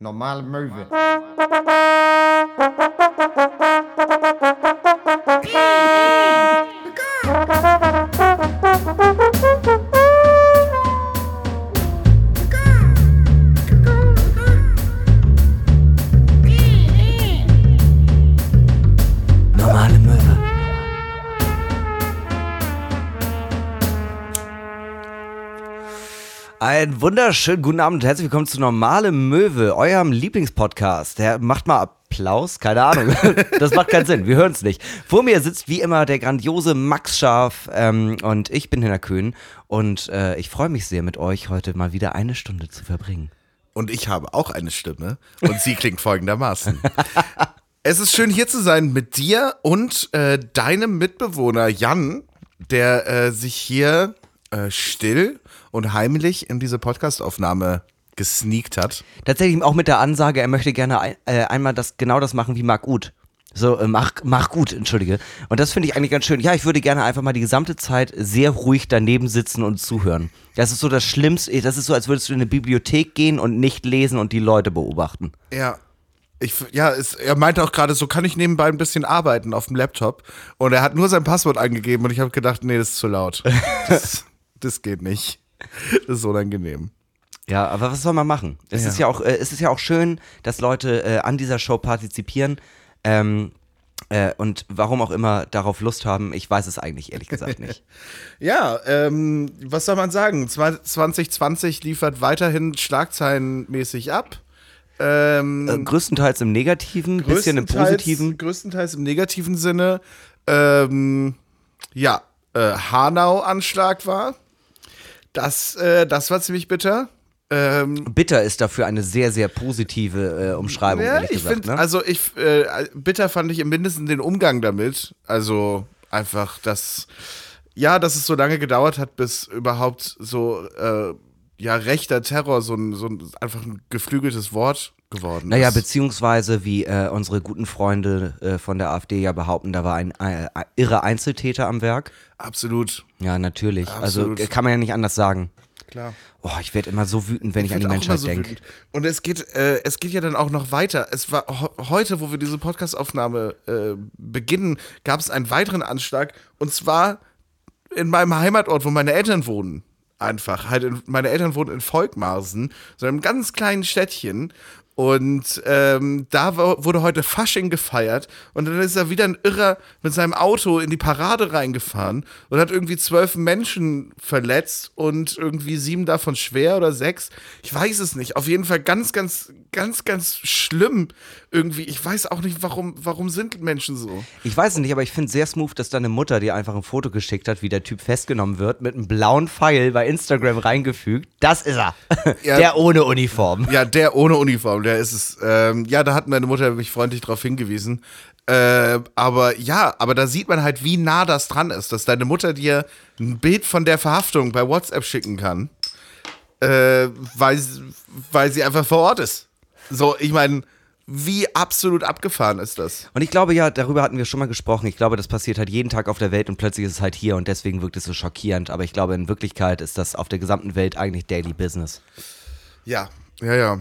Normale Möwe. Einen wunderschönen guten Abend und herzlich willkommen zu Normale Möwe, eurem Lieblingspodcast. Der macht mal Applaus, keine Ahnung. Das macht keinen Sinn, wir hören es nicht. Vor mir sitzt wie immer der grandiose Max Scharf ähm, und ich bin Hinner Köhn und äh, ich freue mich sehr mit euch heute mal wieder eine Stunde zu verbringen. Und ich habe auch eine Stimme und sie klingt folgendermaßen. es ist schön hier zu sein mit dir und äh, deinem Mitbewohner Jan, der äh, sich hier äh, still und heimlich in diese Podcastaufnahme gesneakt hat. Tatsächlich auch mit der Ansage, er möchte gerne ein, äh, einmal das genau das machen wie Marc Uth. So, äh, mach, mach gut, entschuldige. Und das finde ich eigentlich ganz schön. Ja, ich würde gerne einfach mal die gesamte Zeit sehr ruhig daneben sitzen und zuhören. Das ist so das Schlimmste. Das ist so, als würdest du in eine Bibliothek gehen und nicht lesen und die Leute beobachten. Ja. Ich, ja, es, er meinte auch gerade, so kann ich nebenbei ein bisschen arbeiten auf dem Laptop. Und er hat nur sein Passwort eingegeben und ich habe gedacht, nee, das ist zu laut. Das, das geht nicht. Das ist unangenehm. Ja, aber was soll man machen? Es Ja. ist ja auch, äh, es ist ja auch schön, dass Leute äh, an dieser Show partizipieren. Ähm, äh, und warum auch immer darauf Lust haben, ich weiß es eigentlich ehrlich gesagt nicht. Ja, ähm, was soll man sagen? Zwa- 2020 liefert weiterhin schlagzeilenmäßig ab. Ähm, Äh, größtenteils im Negativen, bisschen im größtenteils- Positiven. Größtenteils im negativen Sinne. Ähm, ja, äh, Hanau-Anschlag war. Das, äh, das war ziemlich bitter. Ähm, Bitter ist dafür eine sehr, sehr positive äh, Umschreibung, ja, ich finde, ne? also ich, äh, bitter fand ich im Mindesten den Umgang damit. Also einfach, dass, ja, dass es so lange gedauert hat, bis überhaupt so, äh, ja, rechter Terror so ein, so ein, einfach ein geflügeltes Wort geworden Naja, ist. beziehungsweise wie äh, unsere guten Freunde äh, von der AfD ja behaupten, da war ein äh, äh, irrer Einzeltäter am Werk. Absolut, Ja, natürlich. Absolut. Also kann man ja nicht anders sagen. klar. Oh, ich werde immer so wütend, wenn ich, an die Menschheit so denke. Und es geht, äh, es geht ja dann auch noch weiter. Es war heute, wo wir diese Podcastaufnahme äh, beginnen, gab es einen weiteren Anschlag. Und zwar in meinem Heimatort, wo meine Eltern wohnen. Einfach. Halt in, meine Eltern wohnen in Volkmarsen, so einem ganz kleinen Städtchen. Und ähm, da wurde heute Fasching gefeiert und dann ist er wieder ein Irrer mit seinem Auto in die Parade reingefahren und hat irgendwie zwölf Menschen verletzt und irgendwie sieben davon schwer oder sechs. Ich weiß es nicht. Auf jeden Fall ganz, ganz, ganz, ganz schlimm irgendwie. Ich weiß auch nicht, warum, warum sind Menschen so. Ich weiß es nicht, aber ich finde sehr smooth, dass deine Mutter dir einfach ein Foto geschickt hat, wie der Typ festgenommen wird, mit einem blauen Pfeil bei Instagram reingefügt. Das ist er. Ja. Der ohne Uniform. Ja, der ohne Uniform, der ist es. Ähm, ja, da hat meine Mutter mich freundlich darauf hingewiesen. Äh, aber ja, aber da sieht man halt, wie nah das dran ist, dass deine Mutter dir ein Bild von der Verhaftung bei WhatsApp schicken kann, äh, weil, weil sie einfach vor Ort ist. So, ich meine, wie absolut abgefahren ist das? Und ich glaube ja, darüber hatten wir schon mal gesprochen. Ich glaube, das passiert halt jeden Tag auf der Welt und plötzlich ist es halt hier und deswegen wirkt es so schockierend. Aber ich glaube, in Wirklichkeit ist das auf der gesamten Welt eigentlich Daily Business. Ja, ja, ja.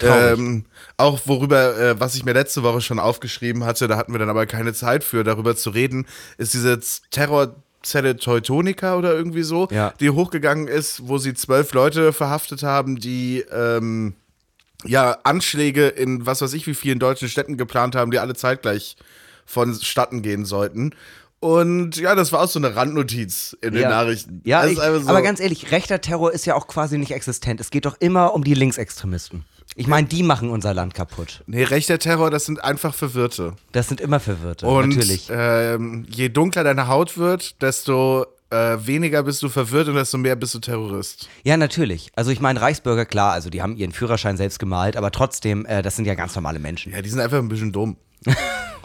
Ähm, auch worüber, äh, was ich mir letzte Woche schon aufgeschrieben hatte, da hatten wir dann aber keine Zeit für, darüber zu reden, ist diese Terrorzelle Teutonica oder irgendwie so, Ja. die hochgegangen ist, wo sie zwölf Leute verhaftet haben, die ähm, ja Anschläge in was weiß ich wie vielen deutschen Städten geplant haben, die alle zeitgleich vonstatten gehen sollten. Und ja, das war auch so eine Randnotiz in den ja. Nachrichten. Ja, ich, so- aber ganz ehrlich, rechter Terror ist ja auch quasi nicht existent. Es geht doch immer um die Linksextremisten. Ich meine, die machen unser Land kaputt. Nee, rechter Terror, das sind einfach Verwirrte. Das sind immer Verwirrte, Und natürlich. Ähm, je dunkler deine Haut wird, desto äh, weniger bist du verwirrt und desto mehr bist du Terrorist. Ja, natürlich. Also ich meine, Reichsbürger, klar, also die haben ihren Führerschein selbst gemalt, aber trotzdem, äh, das sind ja ganz normale Menschen. Ja, die sind einfach ein bisschen dumm.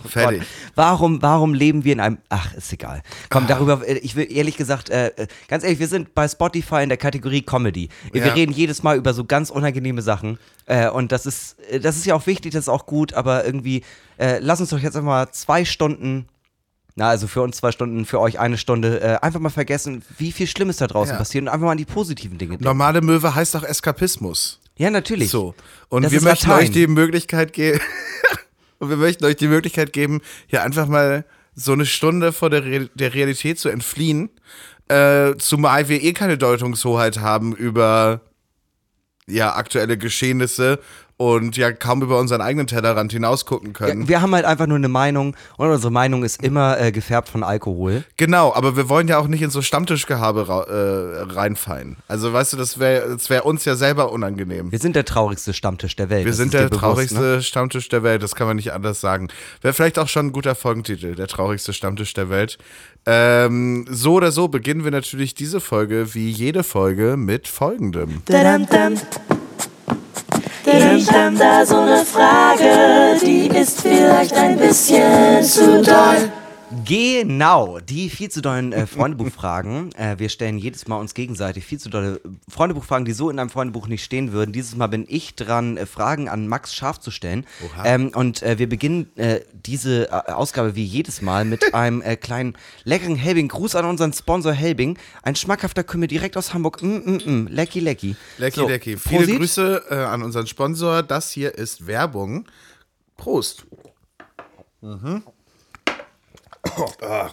Fertig. Warum, warum leben wir in einem. Ach, ist egal. Komm, darüber, äh, ich will ehrlich gesagt, äh, äh, ganz ehrlich, wir sind bei Spotify in der Kategorie Comedy. Wir Ja. reden jedes Mal über so ganz unangenehme Sachen. Äh, und das ist, äh, das ist ja auch wichtig, das ist auch gut, aber irgendwie, äh, lass uns doch jetzt einfach mal zwei Stunden. Na, also für uns zwei Stunden, für euch eine Stunde, einfach mal vergessen, wie viel Schlimmes da draußen Ja. passiert und einfach mal an die positiven Dinge denken. Normale Möwe heißt auch Eskapismus. Ja, natürlich. So. Und Das wir möchten Latein. euch die Möglichkeit geben. und wir möchten euch die Möglichkeit geben, hier einfach mal so eine Stunde vor der, Re der Realität zu entfliehen. Äh, zumal wir eh keine Deutungshoheit haben über ja, aktuelle Geschehnisse und ja kaum über unseren eigenen Tellerrand hinausgucken können. Ja, wir haben halt einfach nur eine Meinung und unsere Meinung ist immer äh, gefärbt von Alkohol. Genau, aber wir wollen ja auch nicht in so Stammtischgehabe äh, reinfallen. Also weißt du, das wäre wär uns ja selber unangenehm. Wir sind der traurigste Stammtisch der Welt. Wir das sind der bewusst, traurigste Ne? Stammtisch der Welt, das kann man nicht anders sagen. Wäre vielleicht auch schon ein guter Folgentitel, der traurigste Stammtisch der Welt. Ähm, so oder so beginnen wir natürlich diese Folge wie jede Folge mit folgendem. Dadam, dam. Ich hab da so eine Frage, die ist vielleicht ein bisschen zu doll. Genau, die viel zu dollen äh, Freundebuchfragen. äh, wir stellen jedes Mal uns gegenseitig viel zu dolle Freundebuchfragen, die so in einem Freundebuch nicht stehen würden. Dieses Mal bin ich dran, äh, Fragen an Max Scharf zu stellen. Ähm, und äh, wir beginnen äh, diese äh, Ausgabe wie jedes Mal mit einem äh, kleinen leckeren Helbing. Gruß an unseren Sponsor Helbing. Ein schmackhafter Kümmel direkt aus Hamburg. Mm, mm, mm. Lecky, lecky. Lecky, So, lecky. Viele Prosit. Grüße äh, an unseren Sponsor. Das hier ist Werbung. Prost.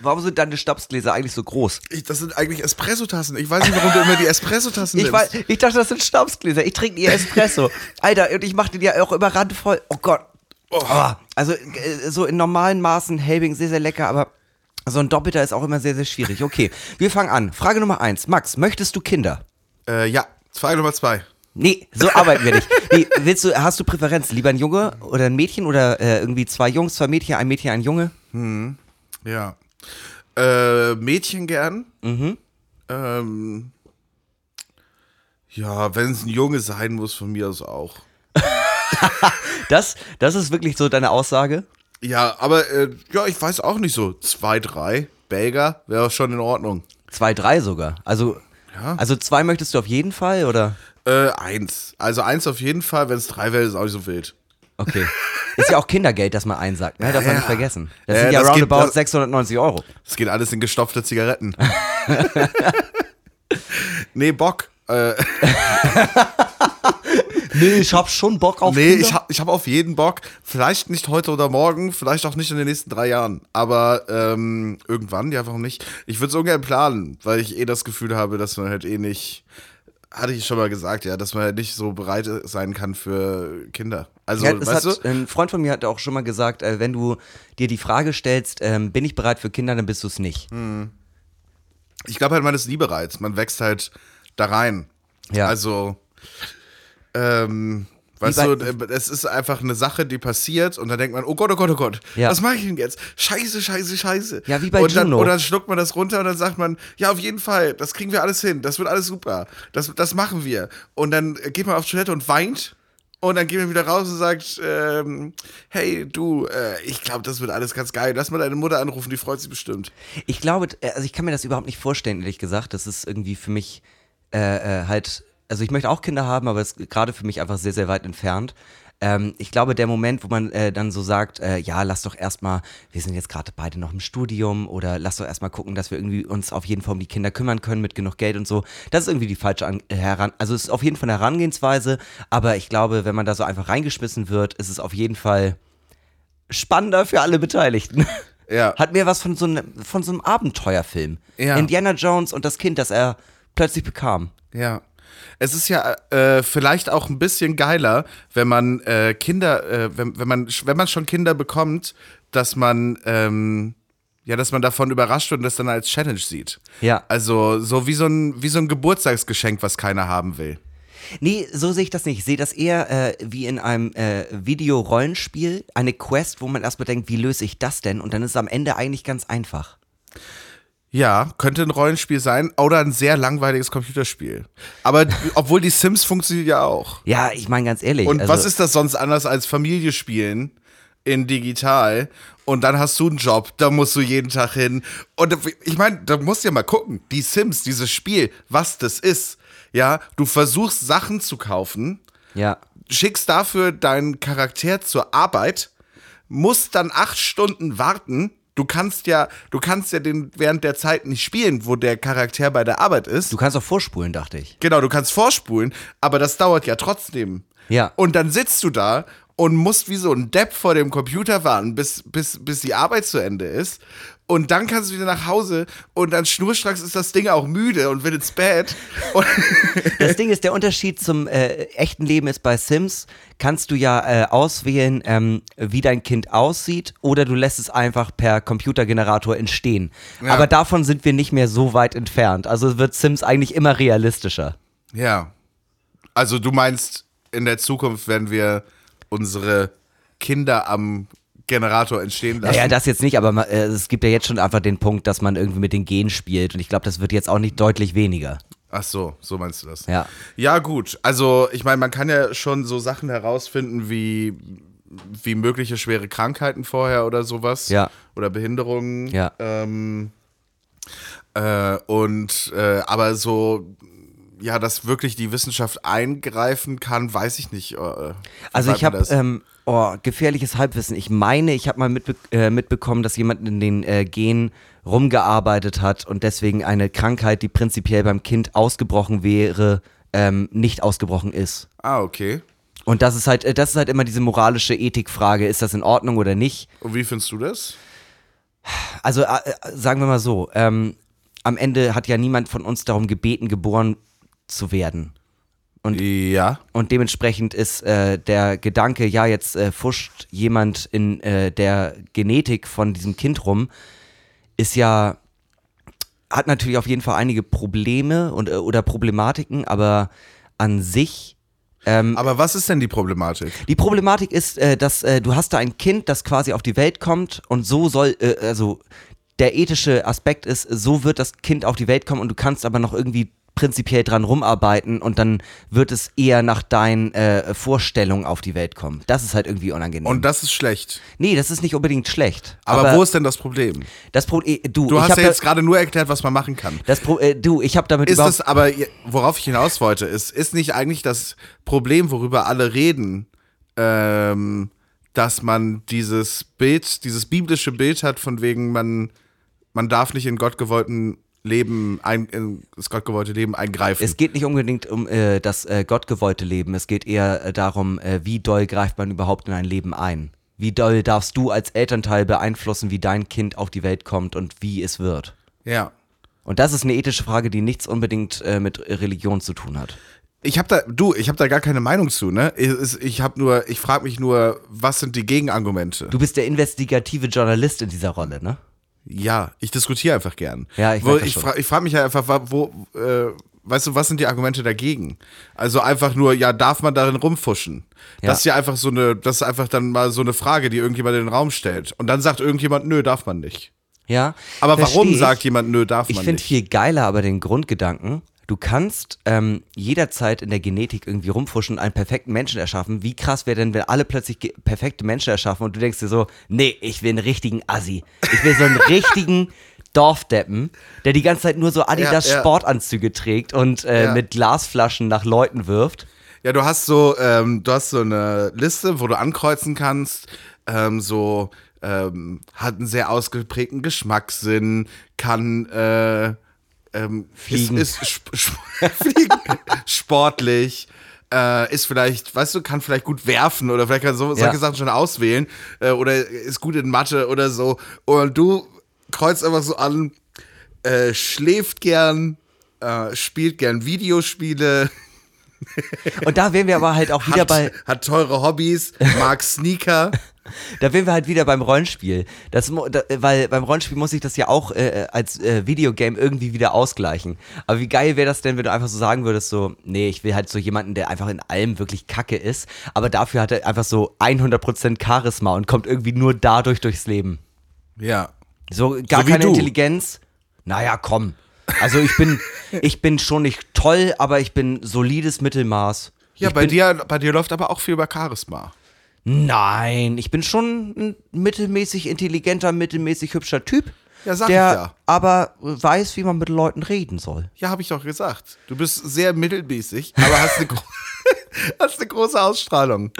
Warum sind deine Stabsgläser eigentlich so groß? Ich, das sind eigentlich Espressotassen. Ich weiß nicht, warum du immer die Espressotassen Ich, nimmst. weiß, ich dachte, das sind Schnapsgläser. Ich trinke ihr Espresso. Alter, und ich mache den ja auch immer randvoll. Oh Gott. Oh. Also äh, so in normalen Maßen Helbing sehr, sehr lecker, aber so ein Doppelter ist auch immer sehr, sehr schwierig. Okay, wir fangen an. Frage Nummer eins. Max, möchtest du Kinder? Äh, ja, Frage Nummer zwei. Nee, so arbeiten wir nicht. Nee, willst du, hast du Präferenz? Lieber ein Junge oder ein Mädchen oder äh, irgendwie zwei Jungs, zwei Mädchen, ein Mädchen, ein Junge? Ja. Äh, Mädchen gern. Ähm, ja, wenn es ein Junge sein muss, von mir aus auch. Das, das ist wirklich so deine Aussage? Ja, aber äh, ja, ich weiß auch nicht so. Zwei, drei Belger wäre schon in Ordnung. Zwei, drei sogar. Also, Ja. also zwei möchtest du auf jeden Fall oder? Äh, eins. Also eins auf jeden Fall. Wenn es drei wäre, ist auch nicht so wild. Okay. Ist ja auch Kindergeld, das man einsagt, ne? Darf man nicht vergessen. Das sind ja das geht- roundabout das- 690 Euro. Es geht alles in gestopfte Zigaretten. nee, Bock. Äh, Nee, ich hab schon Bock auf nee, ich hab, ich hab auf jeden Bock. Vielleicht nicht heute oder morgen, vielleicht auch nicht in den nächsten drei Jahren. Aber ähm, irgendwann, ja, warum nicht? Ich würde es ungern planen, weil ich eh das Gefühl habe, dass man halt eh nicht, hatte ich schon mal gesagt, ja, dass man halt nicht so bereit sein kann für Kinder. Also, Ja, weißt hat, du? ein Freund von mir hat auch schon mal gesagt, äh, wenn du dir die Frage stellst, ähm, bin ich bereit für Kinder, dann bist du es nicht. Hm. Ich glaube halt, man ist nie bereit. Man wächst halt da rein. Ja. Also, ähm, weißt du, äh, es ist einfach eine Sache, die passiert und dann denkt man, oh Gott, oh Gott, oh Gott, Ja. was mache ich denn jetzt? Scheiße, scheiße, scheiße. Ja, wie bei und dann, Juno. Und dann schluckt man das runter und dann sagt man, ja, auf jeden Fall, das kriegen wir alles hin, das wird alles super, das, das machen wir. Und dann geht man auf Toilette und weint. Und dann geht man wieder raus und sagt, ähm, hey, du, äh, ich glaube, das wird alles ganz geil. Lass mal deine Mutter anrufen, die freut sich bestimmt. Ich glaube, äh, also ich kann mir das überhaupt nicht vorstellen, ehrlich gesagt. Das ist irgendwie für mich äh, äh, halt, also ich möchte auch Kinder haben, aber es ist gerade für mich einfach sehr, sehr weit entfernt. Ähm, ich glaube, der Moment, wo man äh, dann so sagt, äh, ja, lass doch erstmal, wir sind jetzt gerade beide noch im Studium oder lass doch erstmal gucken, dass wir irgendwie uns auf jeden Fall um die Kinder kümmern können mit genug Geld und so. Das ist irgendwie die falsche An äh, heran, also es ist auf jeden Fall eine Herangehensweise, aber ich glaube, wenn man da so einfach reingeschmissen wird, ist es auf jeden Fall spannender für alle Beteiligten. Ja. Hat mir was von so einem, von so einem Abenteuerfilm. Ja. Indiana Jones und das Kind, das er plötzlich bekam. Ja. Es ist ja äh, vielleicht auch ein bisschen geiler, wenn man äh, Kinder, äh, wenn, wenn man wenn man schon Kinder bekommt, dass man ähm, ja, dass man davon überrascht wird und das dann als Challenge sieht. Ja. Also so wie so ein wie so ein Geburtstagsgeschenk, was keiner haben will. Nee, so sehe ich das nicht. Ich sehe das eher äh, wie in einem äh, Videorollenspiel, eine Quest, wo man erstmal denkt, wie löse ich das denn? Und dann ist es am Ende eigentlich ganz einfach. Ja, könnte ein Rollenspiel sein oder ein sehr langweiliges Computerspiel. Aber obwohl die Sims funktioniert ja auch. Ja, ich meine ganz ehrlich. Und also, was ist das sonst anders als Familie spielen in digital? Und dann hast du einen Job, da musst du jeden Tag hin. Und ich meine, da musst du ja mal gucken, die Sims, dieses Spiel, was das ist. Ja, du versuchst Sachen zu kaufen, Ja. schickst dafür deinen Charakter zur Arbeit, musst dann acht Stunden warten, du kannst ja, du kannst ja den während der Zeit nicht spielen, wo der Charakter bei der Arbeit ist. Du kannst auch vorspulen, dachte ich. Genau, du kannst vorspulen, aber das dauert ja trotzdem. Ja. Und dann sitzt du da und musst wie so ein Depp vor dem Computer warten, bis, bis, bis die Arbeit zu Ende ist. Und dann kannst du wieder nach Hause und dann schnurstracks ist das Ding auch müde und will ins Bett. Das Ding ist, der Unterschied zum äh, echten Leben ist bei Sims, kannst du ja äh, auswählen, ähm, wie dein Kind aussieht oder du lässt es einfach per Computergenerator entstehen. Ja. Aber davon sind wir nicht mehr so weit entfernt. Also wird Sims eigentlich immer realistischer. ja. Also du meinst, in der Zukunft werden wir unsere Kinder am Generator entstehen lassen? Naja, das jetzt nicht, aber ma- äh, es gibt ja jetzt schon einfach den Punkt, dass man irgendwie mit den Genen spielt und ich glaube, das wird jetzt auch nicht deutlich weniger. Ach so, so meinst du das. Ja. Ja, gut. Also, ich meine, man kann ja schon so Sachen herausfinden wie, wie mögliche schwere Krankheiten vorher oder sowas. Ja. Oder Behinderungen. Ja. Ähm, äh, und, äh, aber so, ja, dass wirklich die Wissenschaft eingreifen kann, weiß ich nicht. Äh, Also ich man habe ähm, oh, gefährliches Halbwissen. Ich meine, ich habe mal mitbe äh, mitbekommen, dass jemand in den äh, Genen rumgearbeitet hat und deswegen eine Krankheit, die prinzipiell beim Kind ausgebrochen wäre, ähm, nicht ausgebrochen ist. ah, okay. Und das ist halt, äh, das ist halt immer diese moralische Ethikfrage, ist das in Ordnung oder nicht? Und wie findest du das? Also äh, äh, sagen wir mal so, ähm, am Ende hat ja niemand von uns darum gebeten, geboren zu werden. Und- ja. Und dementsprechend ist äh, der Gedanke, ja, jetzt äh, fuscht jemand in äh, der Genetik von diesem Kind rum, ist ja, hat natürlich auf jeden Fall einige Probleme und, äh, oder Problematiken, aber an sich, ähm, Aber was ist denn die Problematik? die Problematik ist, äh, dass äh, du hast da ein Kind, das quasi auf die Welt kommt und so soll, äh, also der ethische Aspekt ist, so wird das Kind auf die Welt kommen und du kannst aber noch irgendwie prinzipiell dran rumarbeiten und dann wird es eher nach deinen äh, Vorstellungen auf die Welt kommen. Das ist halt irgendwie unangenehm. Und das ist schlecht. nee, das ist nicht unbedingt schlecht. Aber, wo ist denn das Problem? das Pro äh, du, Du hast ja jetzt gerade nur erklärt, was man machen kann. das Pro äh, du, ich habe damit Ist überhaupt es aber, worauf ich hinaus wollte, ist, ist nicht eigentlich das Problem, worüber alle reden, ähm, dass man dieses Bild, dieses biblische Bild hat, von wegen, man, man darf nicht in Gott gewollten Leben, ein, in das Gott gewollte Leben eingreifen. Es geht nicht unbedingt um äh, das äh, gottgewollte Leben. Es geht eher äh, darum, äh, wie doll greift man überhaupt in ein Leben ein. Wie doll darfst du als Elternteil beeinflussen, wie dein Kind auf die Welt kommt und wie es wird. ja. Und das ist eine ethische Frage, die nichts unbedingt äh, mit Religion zu tun hat. Ich habe da, du, ich habe da gar keine Meinung zu, ne? Ich, ich habe nur, ich frage mich nur, was sind die Gegenargumente? Du bist der investigative Journalist in dieser Rolle, ne? Ja, ich diskutiere einfach gern. Ja, ich ich frage ich frag mich halt einfach, wo, äh, weißt du, was sind die Argumente dagegen? Also einfach nur, ja, darf man darin rumfuschen? Ja. Das ist ja einfach so eine, das ist einfach dann mal so eine Frage, die irgendjemand in den Raum stellt. Und dann sagt irgendjemand, nö, darf man nicht. Ja. Aber warum ich. sagt jemand, nö, darf Ich man finde nicht? viel geiler aber den Grundgedanken. Du kannst ähm, jederzeit in der Genetik irgendwie rumfuschen und einen perfekten Menschen erschaffen. Wie krass wäre denn, wenn alle plötzlich perfekte Menschen erschaffen und du denkst dir so, nee, ich will einen richtigen Assi. Ich will so einen richtigen Dorfdeppen, der die ganze Zeit nur so Adidas Ja, ja. Sportanzüge trägt und äh, Ja. mit Glasflaschen nach Leuten wirft. Ja, du hast so, ähm, du hast so eine Liste, wo du ankreuzen kannst, ähm, so, ähm, hat einen sehr ausgeprägten Geschmackssinn, kann, äh, ähm, Fliegen. Ist, ist sp sp fliegen, sportlich, äh, ist vielleicht, weißt du, kann vielleicht gut werfen oder vielleicht kann so, solche Ja. Sachen schon auswählen äh, oder ist gut in Mathe oder so. Und du kreuzt einfach so an, äh, schläft gern, äh, spielt gern Videospiele. Und da wären wir aber halt auch wieder hat, bei, hat teure Hobbys, mag Sneaker. Da wären wir halt wieder beim Rollenspiel. Das, da, weil beim Rollenspiel muss ich das ja auch äh, als äh, Videogame irgendwie wieder ausgleichen. Aber wie geil wäre das denn, wenn du einfach so sagen würdest, so, nee, ich will halt so jemanden, der einfach in allem wirklich kacke ist, aber dafür hat er einfach so 100% Charisma und kommt irgendwie nur dadurch durchs Leben. Ja. So gar So keine du. Intelligenz. Naja, komm. Also ich bin, ich bin schon nicht toll, aber ich bin solides Mittelmaß. Ja, ich bei dir, bei dir läuft aber auch viel über Charisma. Nein, ich bin schon ein mittelmäßig intelligenter, mittelmäßig hübscher Typ. Ja, sag der ich ja. aber weiß, wie man mit Leuten reden soll. Ja, habe ich doch gesagt. Du bist sehr mittelmäßig, aber hast eine, hast eine große Ausstrahlung.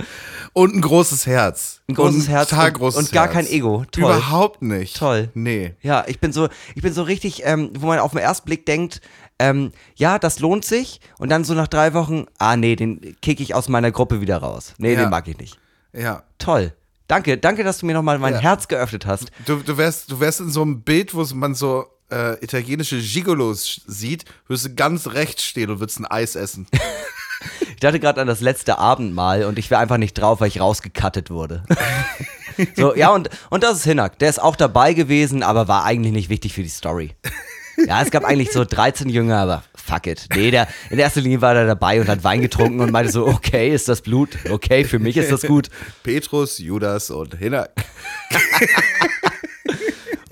Und ein großes Herz. Ein großes und Herz total und- großes und gar Herz. kein Ego. Toll. Überhaupt nicht. Toll. Nee. Ja, ich bin so, ich bin so richtig, ähm, wo man auf den ersten Blick denkt, ähm, ja, das lohnt sich. Und dann so nach drei Wochen, ah nee, den kick ich aus meiner Gruppe wieder raus. Nee, Ja. den mag ich nicht. Ja. Toll. Danke, danke, dass du mir nochmal mein Ja. Herz geöffnet hast. Du, du, wärst, du wärst in so einem Bild, wo man so äh, italienische Gigolos sieht, würdest du ganz rechts stehen und würdest ein Eis essen. Ich dachte gerade an das letzte Abendmahl und ich wäre einfach nicht drauf, weil ich rausgekattet wurde. so, ja, und, und das ist Hinak. Der ist auch dabei gewesen, aber war eigentlich nicht wichtig für die Story. Ja, es gab eigentlich so 13 Jünger, aber fuck it. Nee, der, in erster Linie war er dabei und hat Wein getrunken und meinte so, okay, ist das Blut? Okay, für mich ist das gut. Petrus, Judas und Hinak.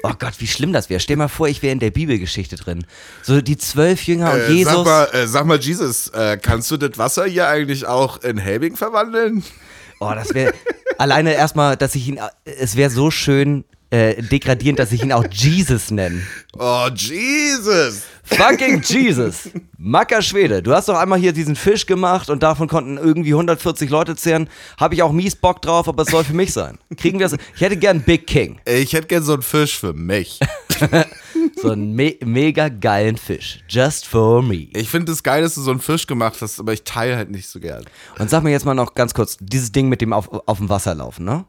Oh Gott, wie schlimm das wäre. Stell mal vor, ich wäre in der Bibelgeschichte drin. So die zwölf Jünger und Äh, Jesus. sag, mal, äh, sag mal, Jesus, äh, kannst du das Wasser hier eigentlich auch in Helbing verwandeln? Oh, das wäre alleine erstmal, dass ich ihn, es wäre so schön äh, degradierend, dass ich ihn auch Jesus nenne. Oh, Jesus! Fucking Jesus. Macker Schwede, du hast doch einmal hier diesen Fisch gemacht und davon konnten irgendwie 140 Leute zehren. Habe ich auch mies Bock drauf, aber es soll für mich sein. Kriegen wir es? Ich hätte gern Big King. Ich hätte gern so einen Fisch für mich. So einen me mega geilen Fisch. Just for me. Ich finde es geil, dass du so einen Fisch gemacht hast, aber ich teile halt nicht so gern. Und sag mir jetzt mal noch ganz kurz, dieses Ding mit dem auf, auf dem Wasser laufen, ne?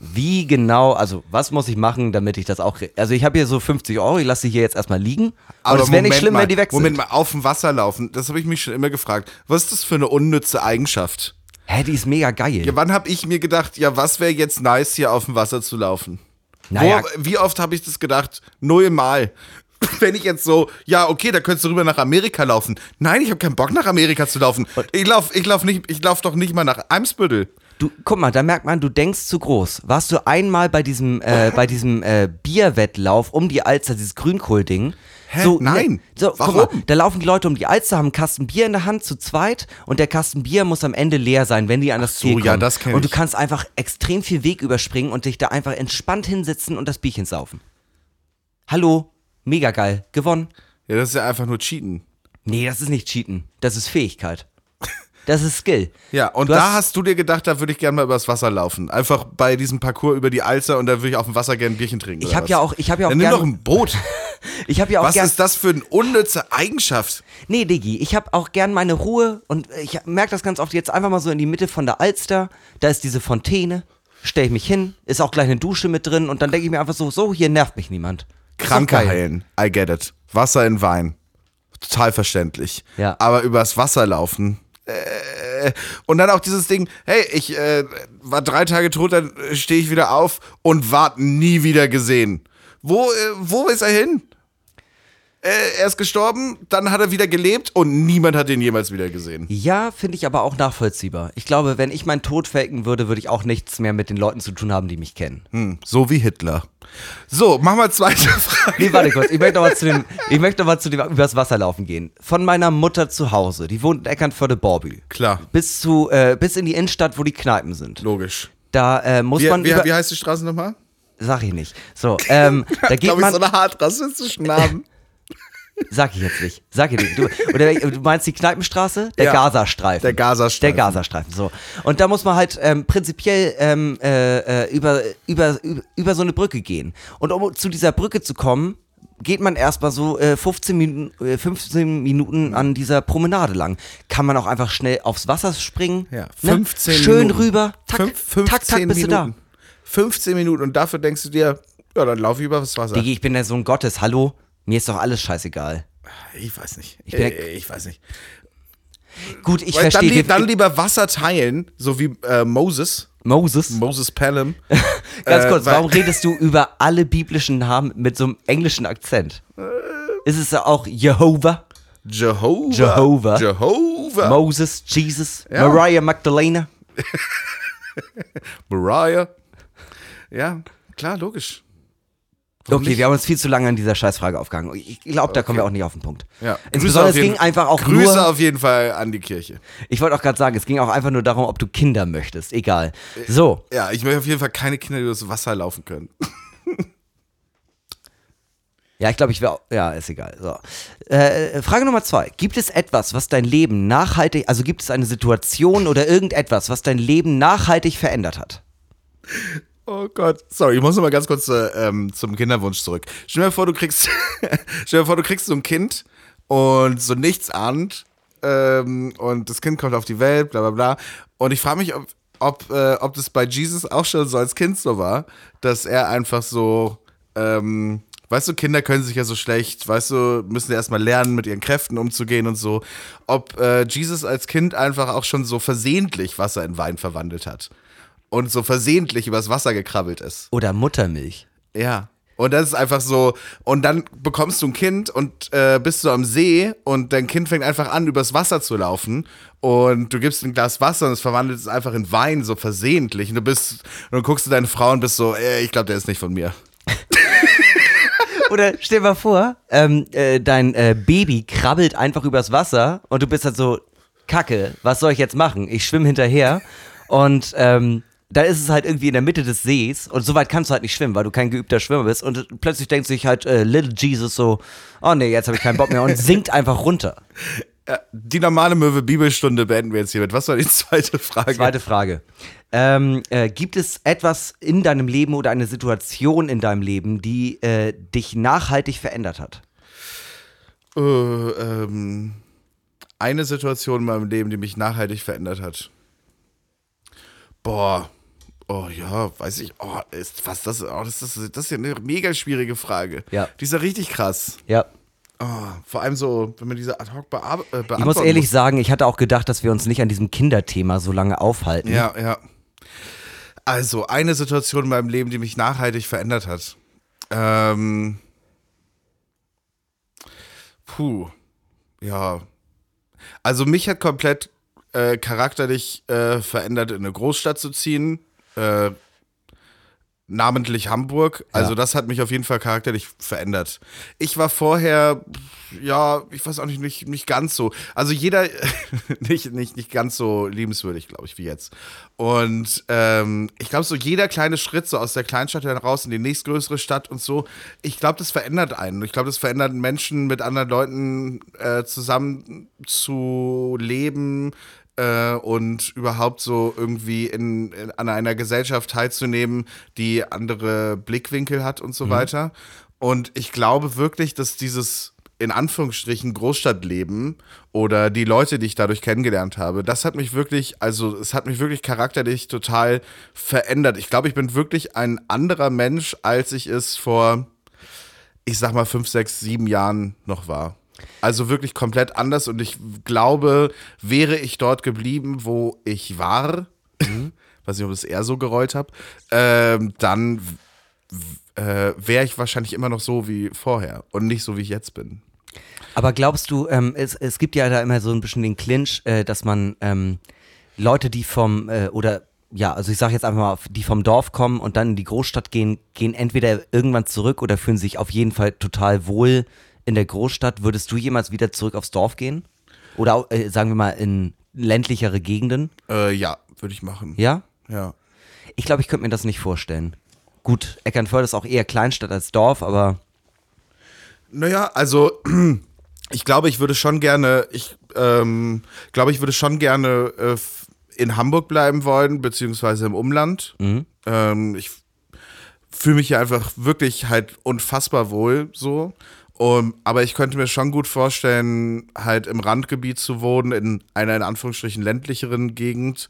Wie genau, also was muss ich machen, damit ich das auch. re- Also ich habe hier so 50 Euro, ich lasse sie hier jetzt erstmal liegen. Aber es wäre nicht schlimm, mal, wenn die weg sind. Moment mal, auf dem Wasser laufen, das habe ich mich schon immer gefragt. Was ist das für eine unnütze Eigenschaft? Hä, die ist mega geil. Ja, wann habe ich mir gedacht, ja, was wäre jetzt nice, hier auf dem Wasser zu laufen? Naja. Wo, wie oft habe ich das gedacht? Nullmal. Wenn ich jetzt so, ja, okay, da könntest du rüber nach Amerika laufen. Nein, ich habe keinen Bock, nach Amerika zu laufen. Ich lauf, ich lauf nicht, ich lauf doch nicht mal nach Eimsbüttel. Du, guck mal, da merkt man, du denkst zu groß. Warst du einmal bei diesem, äh, bei diesem äh, Bierwettlauf um die Alster, dieses Grünkohl-Ding? Hä? So, Nein. Ne, so, Warum? Guck mal, da laufen die Leute um die Alster, haben einen Kasten Bier in der Hand zu zweit und der Kasten Bier muss am Ende leer sein, wenn die an das so, Ziel kommen. ja, das kenn und du ich. kannst einfach extrem viel Weg überspringen und dich da einfach entspannt hinsetzen und das Bierchen saufen. Hallo, mega geil, gewonnen. Ja, das ist ja einfach nur Cheaten. Nee, das ist nicht Cheaten, das ist Fähigkeit. Das ist Skill. Ja, und Du da hast- hast du dir gedacht, da würde ich gerne mal übers Wasser laufen. Einfach bei diesem Parcours über die Alster und da würde ich auf dem Wasser gerne ein Bierchen trinken. Ich habe ja auch, ich habe ja auch Dann nimm doch ein Boot. ich habe ja auch Was ist das für eine unnütze Eigenschaft? Nee, Diggi, ich habe auch gern meine Ruhe und ich merke das ganz oft jetzt einfach mal so in die Mitte von der Alster. Da ist diese Fontäne, stelle ich mich hin, ist auch gleich eine Dusche mit drin und dann denke ich mir einfach so, so, hier nervt mich niemand. Kranke heilen. I get it. Wasser in Wein. Total verständlich. Ja. Aber übers Wasser laufen. Äh, und dann auch dieses Ding, hey, ich äh, war drei Tage tot, dann stehe ich wieder auf und ward nie wieder gesehen. Wo, äh, wo ist er hin? Äh, er ist gestorben, dann hat er wieder gelebt und niemand hat ihn jemals wieder gesehen. Ja, finde ich aber auch nachvollziehbar. Ich glaube, wenn ich meinen Tod faken würde, würde ich auch nichts mehr mit den Leuten zu tun haben, die mich kennen. Hm, so wie Hitler. So, machen wir zweite Frage. Nee, warte kurz. Ich möchte noch mal zu dem, ich möchte noch mal zu dem übers Wasser laufen gehen. Von meiner Mutter zu Hause, die wohnt in Eckernförde-Borbü. Klar, Bis zu, äh, bis in die Innenstadt, wo die Kneipen sind. logisch. Da äh, muss Wie, man wie, wie heißt die Straße nochmal? Sag ich nicht. So, ähm, da geht Glaube ich, man. so eine hart rassistischen Namen. Sag ich jetzt nicht. Sag ich nicht. Du, oder du meinst die Kneipenstraße? Der Ja. Gazastreifen. Der Gazastreifen. Der Gazastreifen, so. Und da muss man halt ähm, prinzipiell ähm, äh, äh, über, über, über, so eine Brücke gehen. Und um zu dieser Brücke zu kommen, geht man erstmal so äh, 15, Minuten, äh, 15 Minuten an dieser Promenade lang. Kann man auch einfach schnell aufs Wasser springen. Ja, ne? 15 Schön Minuten. rüber. Tack, Fünf- 15 tack, tack, bist Minuten. du da. 15 Minuten und dafür denkst du dir, ja, dann laufe ich über das Wasser. Digi, ich bin der Sohn Gottes. Hallo? Mir ist doch alles scheißegal. Ich weiß nicht. Ich, äh, ich weiß nicht. Gut, ich Weil dann, verstehe. lieb, dann lieber Wasser teilen, so wie äh, Moses, Moses. Moses Pelham. Ganz Äh, kurz, weil- warum redest du über alle biblischen Namen mit so einem englischen Akzent? Ist es auch Jehovah, Jehovah. Jehovah. Jehovah. Moses, Jesus, Ja. Mariah Magdalena? Mariah. Ja, klar, logisch. Okay, wir haben uns viel zu lange an dieser Scheißfrage aufgehangen. Ich glaube, da kommen wir auch nicht auf den Punkt. Ja. Insbesondere, es ging jeden- einfach auch Grüße nur, auf jeden Fall an die Kirche. ich wollte auch gerade sagen, es ging auch einfach nur darum, ob du Kinder möchtest. Egal. So, Ja, ich möchte auf jeden Fall keine Kinder, die durchs Wasser laufen können. Ja, ich glaube, ich wäre. Ja, ist egal. So. Äh, Frage Nummer zwei. Gibt es etwas, was dein Leben nachhaltig, also gibt es eine Situation oder irgendetwas, was dein Leben nachhaltig verändert hat? Oh Gott, sorry, ich muss noch mal ganz kurz äh, ähm, zum Kinderwunsch zurück. Stell dir vor, du kriegst, stell dir vor, du kriegst so ein Kind und so nichts ahnt ähm, und das Kind kommt auf die Welt, bla bla bla. Und ich frage mich, ob, ob, äh, ob das bei Jesus auch schon so als Kind so war, dass er einfach so, ähm, weißt du, Kinder können sich ja so schlecht, weißt du, müssen ja erstmal lernen, mit ihren Kräften umzugehen und so. Ob äh, Jesus als Kind einfach auch schon so versehentlich Wasser in Wein verwandelt hat und so versehentlich übers Wasser gekrabbelt ist. Oder Muttermilch? Ja. Und das ist einfach so, und dann bekommst du ein Kind und äh, bist du am See und dein Kind fängt einfach an, übers Wasser zu laufen und du gibst ein Glas Wasser und es verwandelt es einfach in Wein, so versehentlich. Und du bist, und dann guckst du deine Frau und bist so, äh, ich glaube, der ist nicht von mir. Oder stell dir mal vor, ähm, äh, dein äh, Baby krabbelt einfach übers Wasser und du bist halt so, Kacke, was soll ich jetzt machen? Ich schwimme hinterher und ähm, da ist es halt irgendwie in der Mitte des Sees und so weit kannst du halt nicht schwimmen, weil du kein geübter Schwimmer bist und plötzlich denkt sich halt äh, Little Jesus so, oh nee, jetzt habe ich keinen Bock mehr und sinkt einfach runter. Ja, die normale Möwe Bibelstunde beenden wir jetzt hiermit. Was war die zweite Frage? Zweite Frage. Ähm, äh, gibt es etwas in deinem Leben oder eine Situation in deinem Leben, die äh, dich nachhaltig verändert hat? Äh, ähm, eine Situation in meinem Leben, die mich nachhaltig verändert hat. Boah. Oh ja, weiß ich. Oh, ist was das? Oh, das ist das ist ja eine mega schwierige Frage. Ja. Die ist ja richtig krass. Ja. Oh, vor allem so, wenn man diese ad hoc bear- äh, beantworten Ich muss ehrlich sagen, ich hatte auch gedacht, dass wir uns nicht an diesem Kinderthema so lange aufhalten. Ja, ja. Also, eine Situation in meinem Leben, die mich nachhaltig verändert hat. Ähm. Puh. Ja. Also, mich hat komplett äh, charakterlich äh, verändert, in eine Großstadt zu ziehen. Äh, namentlich Hamburg. Also, Ja. das hat mich auf jeden Fall charakterlich verändert. Ich war vorher, ja, ich weiß auch nicht, nicht, nicht ganz so. Also, jeder, nicht, nicht, nicht ganz so liebenswürdig, glaube ich, wie jetzt. Und ähm, ich glaube, so jeder kleine Schritt so aus der Kleinstadt heraus in die nächstgrößere Stadt und so, ich glaube, das verändert einen. Ich glaube, das verändert Menschen, mit anderen Leuten äh, zusammen zu leben äh, und überhaupt so irgendwie in, in, an einer Gesellschaft teilzunehmen, die andere Blickwinkel hat und so weiter. Und ich glaube wirklich, dass dieses in Anführungsstrichen Großstadtleben oder die Leute, die ich dadurch kennengelernt habe, das hat mich wirklich, also es hat mich wirklich charakterlich total verändert. Ich glaube, ich bin wirklich ein anderer Mensch, als ich es vor, ich sag mal, fünf, sechs, sieben Jahren noch war. Also wirklich komplett anders und ich glaube, wäre ich dort geblieben, wo ich war, weiß nicht, ob ich es eher so gerollt habe, ähm, dann äh, wäre ich wahrscheinlich immer noch so wie vorher und nicht so, wie ich jetzt bin. Aber glaubst du, ähm, es, es gibt ja da immer so ein bisschen den Clinch, äh, dass man ähm, Leute, die vom, äh, oder ja, also ich sage jetzt einfach mal, die vom Dorf kommen und dann in die Großstadt gehen, gehen entweder irgendwann zurück oder fühlen sich auf jeden Fall total wohl in der Großstadt. Würdest du jemals wieder zurück aufs Dorf gehen? Oder äh, sagen wir mal in ländlichere Gegenden? Äh, ja, würde ich machen. Ja? Ja. Ich glaube, ich könnte mir das nicht vorstellen. Gut, Eckernförde ist auch eher Kleinstadt als Dorf, aber Naja, also ich glaube, ich würde schon gerne, ich ähm, glaube, ich würde schon gerne äh, in Hamburg bleiben wollen, beziehungsweise im Umland. Ähm, ich fühle mich hier einfach wirklich halt unfassbar wohl so. Um, aber ich könnte mir schon gut vorstellen, halt im Randgebiet zu wohnen, in einer in Anführungsstrichen ländlicheren Gegend,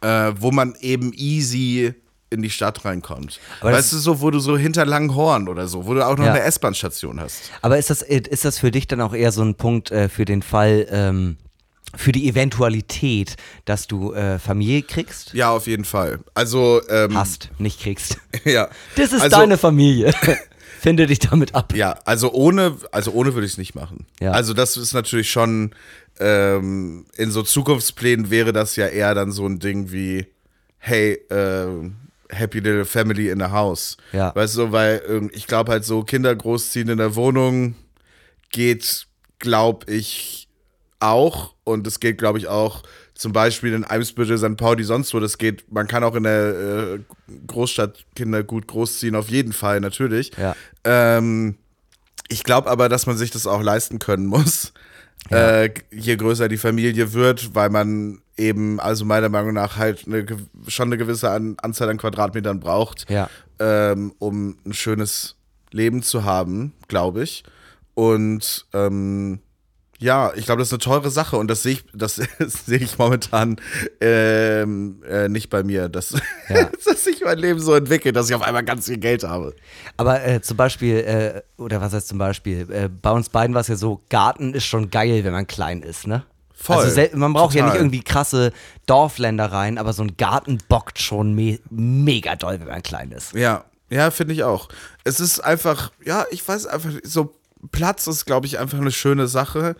äh, wo man eben easy in die Stadt reinkommt. Aber weißt du, so, wo du so hinter Langenhorn oder so, wo du auch noch Ja. eine S-Bahn-Station hast. Aber ist das, ist das für dich dann auch eher so ein Punkt äh, für den Fall, ähm, für die Eventualität, dass du äh, Familie kriegst? Ja, auf jeden Fall. Also, ähm, Hast, nicht kriegst. ja. Das ist also, deine Familie. Finde dich damit ab. Ja, also ohne, also ohne würde ich es nicht machen. Ja. Also das ist natürlich schon, ähm, in so Zukunftsplänen wäre das ja eher dann so ein Ding wie, hey, äh, happy little family in the house. Ja. Weißt du, weil ähm, ich glaube halt so Kinder großziehen in der Wohnung geht, glaube ich, auch. Und es geht, glaube ich, auch zum Beispiel in Eimsbüttel, St. Pauli, sonst wo. Das geht, man kann auch in der äh, Großstadt Kinder gut großziehen, auf jeden Fall, natürlich. Ja. Ähm, Ich glaube aber, dass man sich das auch leisten können muss, äh, je größer die Familie wird, weil man eben, also meiner Meinung nach, halt eine, schon eine gewisse an, Anzahl an Quadratmetern braucht, Ja. ähm, um ein schönes Leben zu haben, glaube ich. Und ähm, ja, ich glaube, das ist eine teure Sache und das sehe ich, das sehe ich momentan ähm, äh, nicht bei mir, dass, Ja. dass sich mein Leben so entwickelt, dass ich auf einmal ganz viel Geld habe. Aber äh, zum Beispiel, äh, oder was heißt zum Beispiel, äh, bei uns beiden war es ja so, Garten ist schon geil, wenn man klein ist, ne? Voll. Also man braucht ja Total. nicht irgendwie krasse Dorfländereien, aber so ein Garten bockt schon me mega doll, wenn man klein ist. Ja, ja, finde ich auch. Es ist einfach, ja, ich weiß einfach, so Platz ist, glaube ich, einfach eine schöne Sache.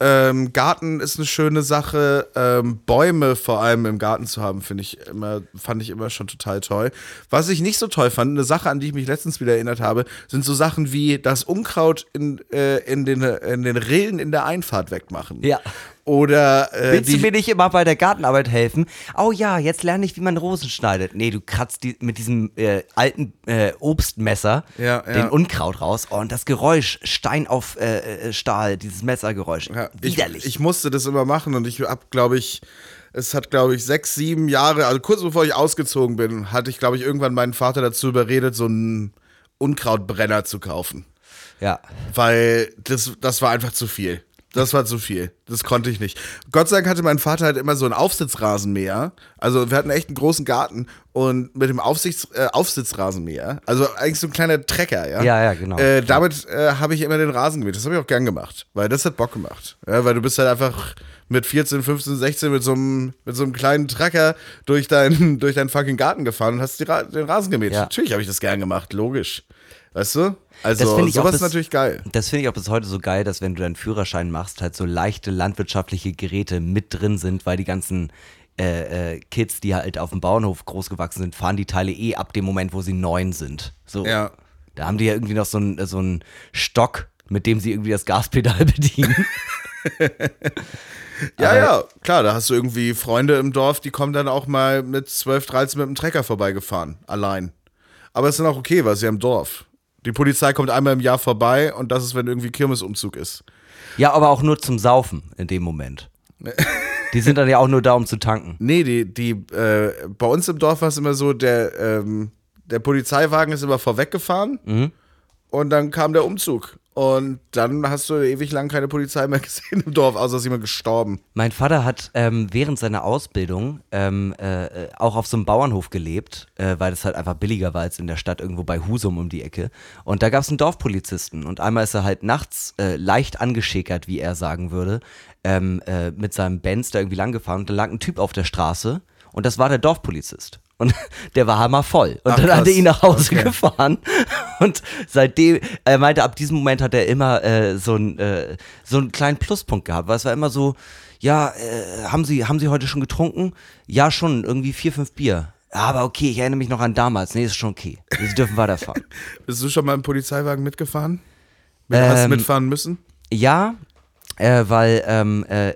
Ähm, Garten ist eine schöne Sache. Ähm, Bäume vor allem im Garten zu haben, finde ich immer, fand ich immer schon total toll. Was ich nicht so toll fand, eine Sache, an die ich mich letztens wieder erinnert habe, sind so Sachen wie das Unkraut in, äh, in, den, in den Rillen in der Einfahrt wegmachen. Ja. Oder äh, Willst du mir nicht immer bei der Gartenarbeit helfen? Oh ja, jetzt lerne ich, wie man Rosen schneidet. Nee, du kratzt die, mit diesem äh, alten äh, Obstmesser Ja, ja. den Unkraut raus. Oh, und das Geräusch, Stein auf äh, äh, Stahl, dieses Messergeräusch. Ja, ich, Widerlich. ich musste das immer machen und ich hab, glaube ich, es hat, glaube ich, sechs, sieben Jahre, also kurz bevor ich ausgezogen bin, hatte ich, glaube ich, irgendwann meinen Vater dazu überredet, so einen Unkrautbrenner zu kaufen. ja. Weil das, das war einfach zu viel. Das war zu viel. Das konnte ich nicht. Gott sei Dank hatte mein Vater halt immer so einen Aufsitzrasenmäher. Also wir hatten echt einen großen Garten und mit dem Aufsichts, äh, Aufsitzrasenmäher, also eigentlich so ein kleiner Trecker, ja. Ja, ja, genau. Äh, damit äh, habe ich immer den Rasen gemäht. Das habe ich auch gern gemacht, weil das hat Bock gemacht. Ja, weil du bist halt einfach mit 14, 15, 16 mit so einem, mit so einem kleinen Trecker durch, dein, durch deinen fucking Garten gefahren und hast den Rasen gemäht. Ja. Natürlich habe ich das gern gemacht, logisch. Weißt du? Also Das finde ich auch sowas ist natürlich geil. Das finde ich auch bis heute so geil, dass wenn du deinen Führerschein machst, halt so leichte landwirtschaftliche Geräte mit drin sind, weil die ganzen äh, äh, Kids, die halt auf dem Bauernhof großgewachsen sind, fahren die Teile eh ab dem Moment, wo sie neun sind. So. Ja. Da haben die ja irgendwie noch so einen so einen Stock, mit dem sie irgendwie das Gaspedal bedienen. Ja, ja, klar, da hast du irgendwie Freunde im Dorf, die kommen dann auch mal mit 12, 13 mit dem Trecker vorbeigefahren, allein. Aber es ist dann auch okay, weil sie ja im Dorf. Die Polizei kommt einmal im Jahr vorbei und das ist, wenn irgendwie Kirmesumzug ist. ja, aber auch nur zum Saufen in dem Moment. Die sind dann ja auch nur da, um zu tanken. Nee, die, die, äh, bei uns im Dorf war es immer so, der, ähm, der Polizeiwagen ist immer vorweggefahren und dann kam der Umzug. Und dann hast du ewig lang keine Polizei mehr gesehen im Dorf, außer ist jemand gestorben. Mein Vater hat ähm, während seiner Ausbildung ähm, äh, auch auf so einem Bauernhof gelebt, äh, weil das halt einfach billiger war als in der Stadt irgendwo bei Husum um die Ecke. Und da gab es einen Dorfpolizisten. Und einmal ist er halt nachts äh, leicht angeschickert, wie er sagen würde, ähm, äh, mit seinem Benz da irgendwie lang gefahren. Und da lag ein Typ auf der Straße und das war der Dorfpolizist. Und der war hammervoll. Und Ach, dann hat er ihn nach Hause Okay. gefahren. Und seitdem, er meinte, ab diesem Moment hat er immer äh, so, ein, äh, so einen kleinen Pluspunkt gehabt, weil es war immer so, ja, äh, haben, Sie, haben Sie heute schon getrunken? Ja, schon, irgendwie vier, fünf Bier. Aber okay, ich erinnere mich noch an damals. Nee, ist schon okay. Sie dürfen weiterfahren. Bist du schon mal im Polizeiwagen mitgefahren? Hast du Ähm, mitfahren müssen? Ja, äh, weil ähm, äh,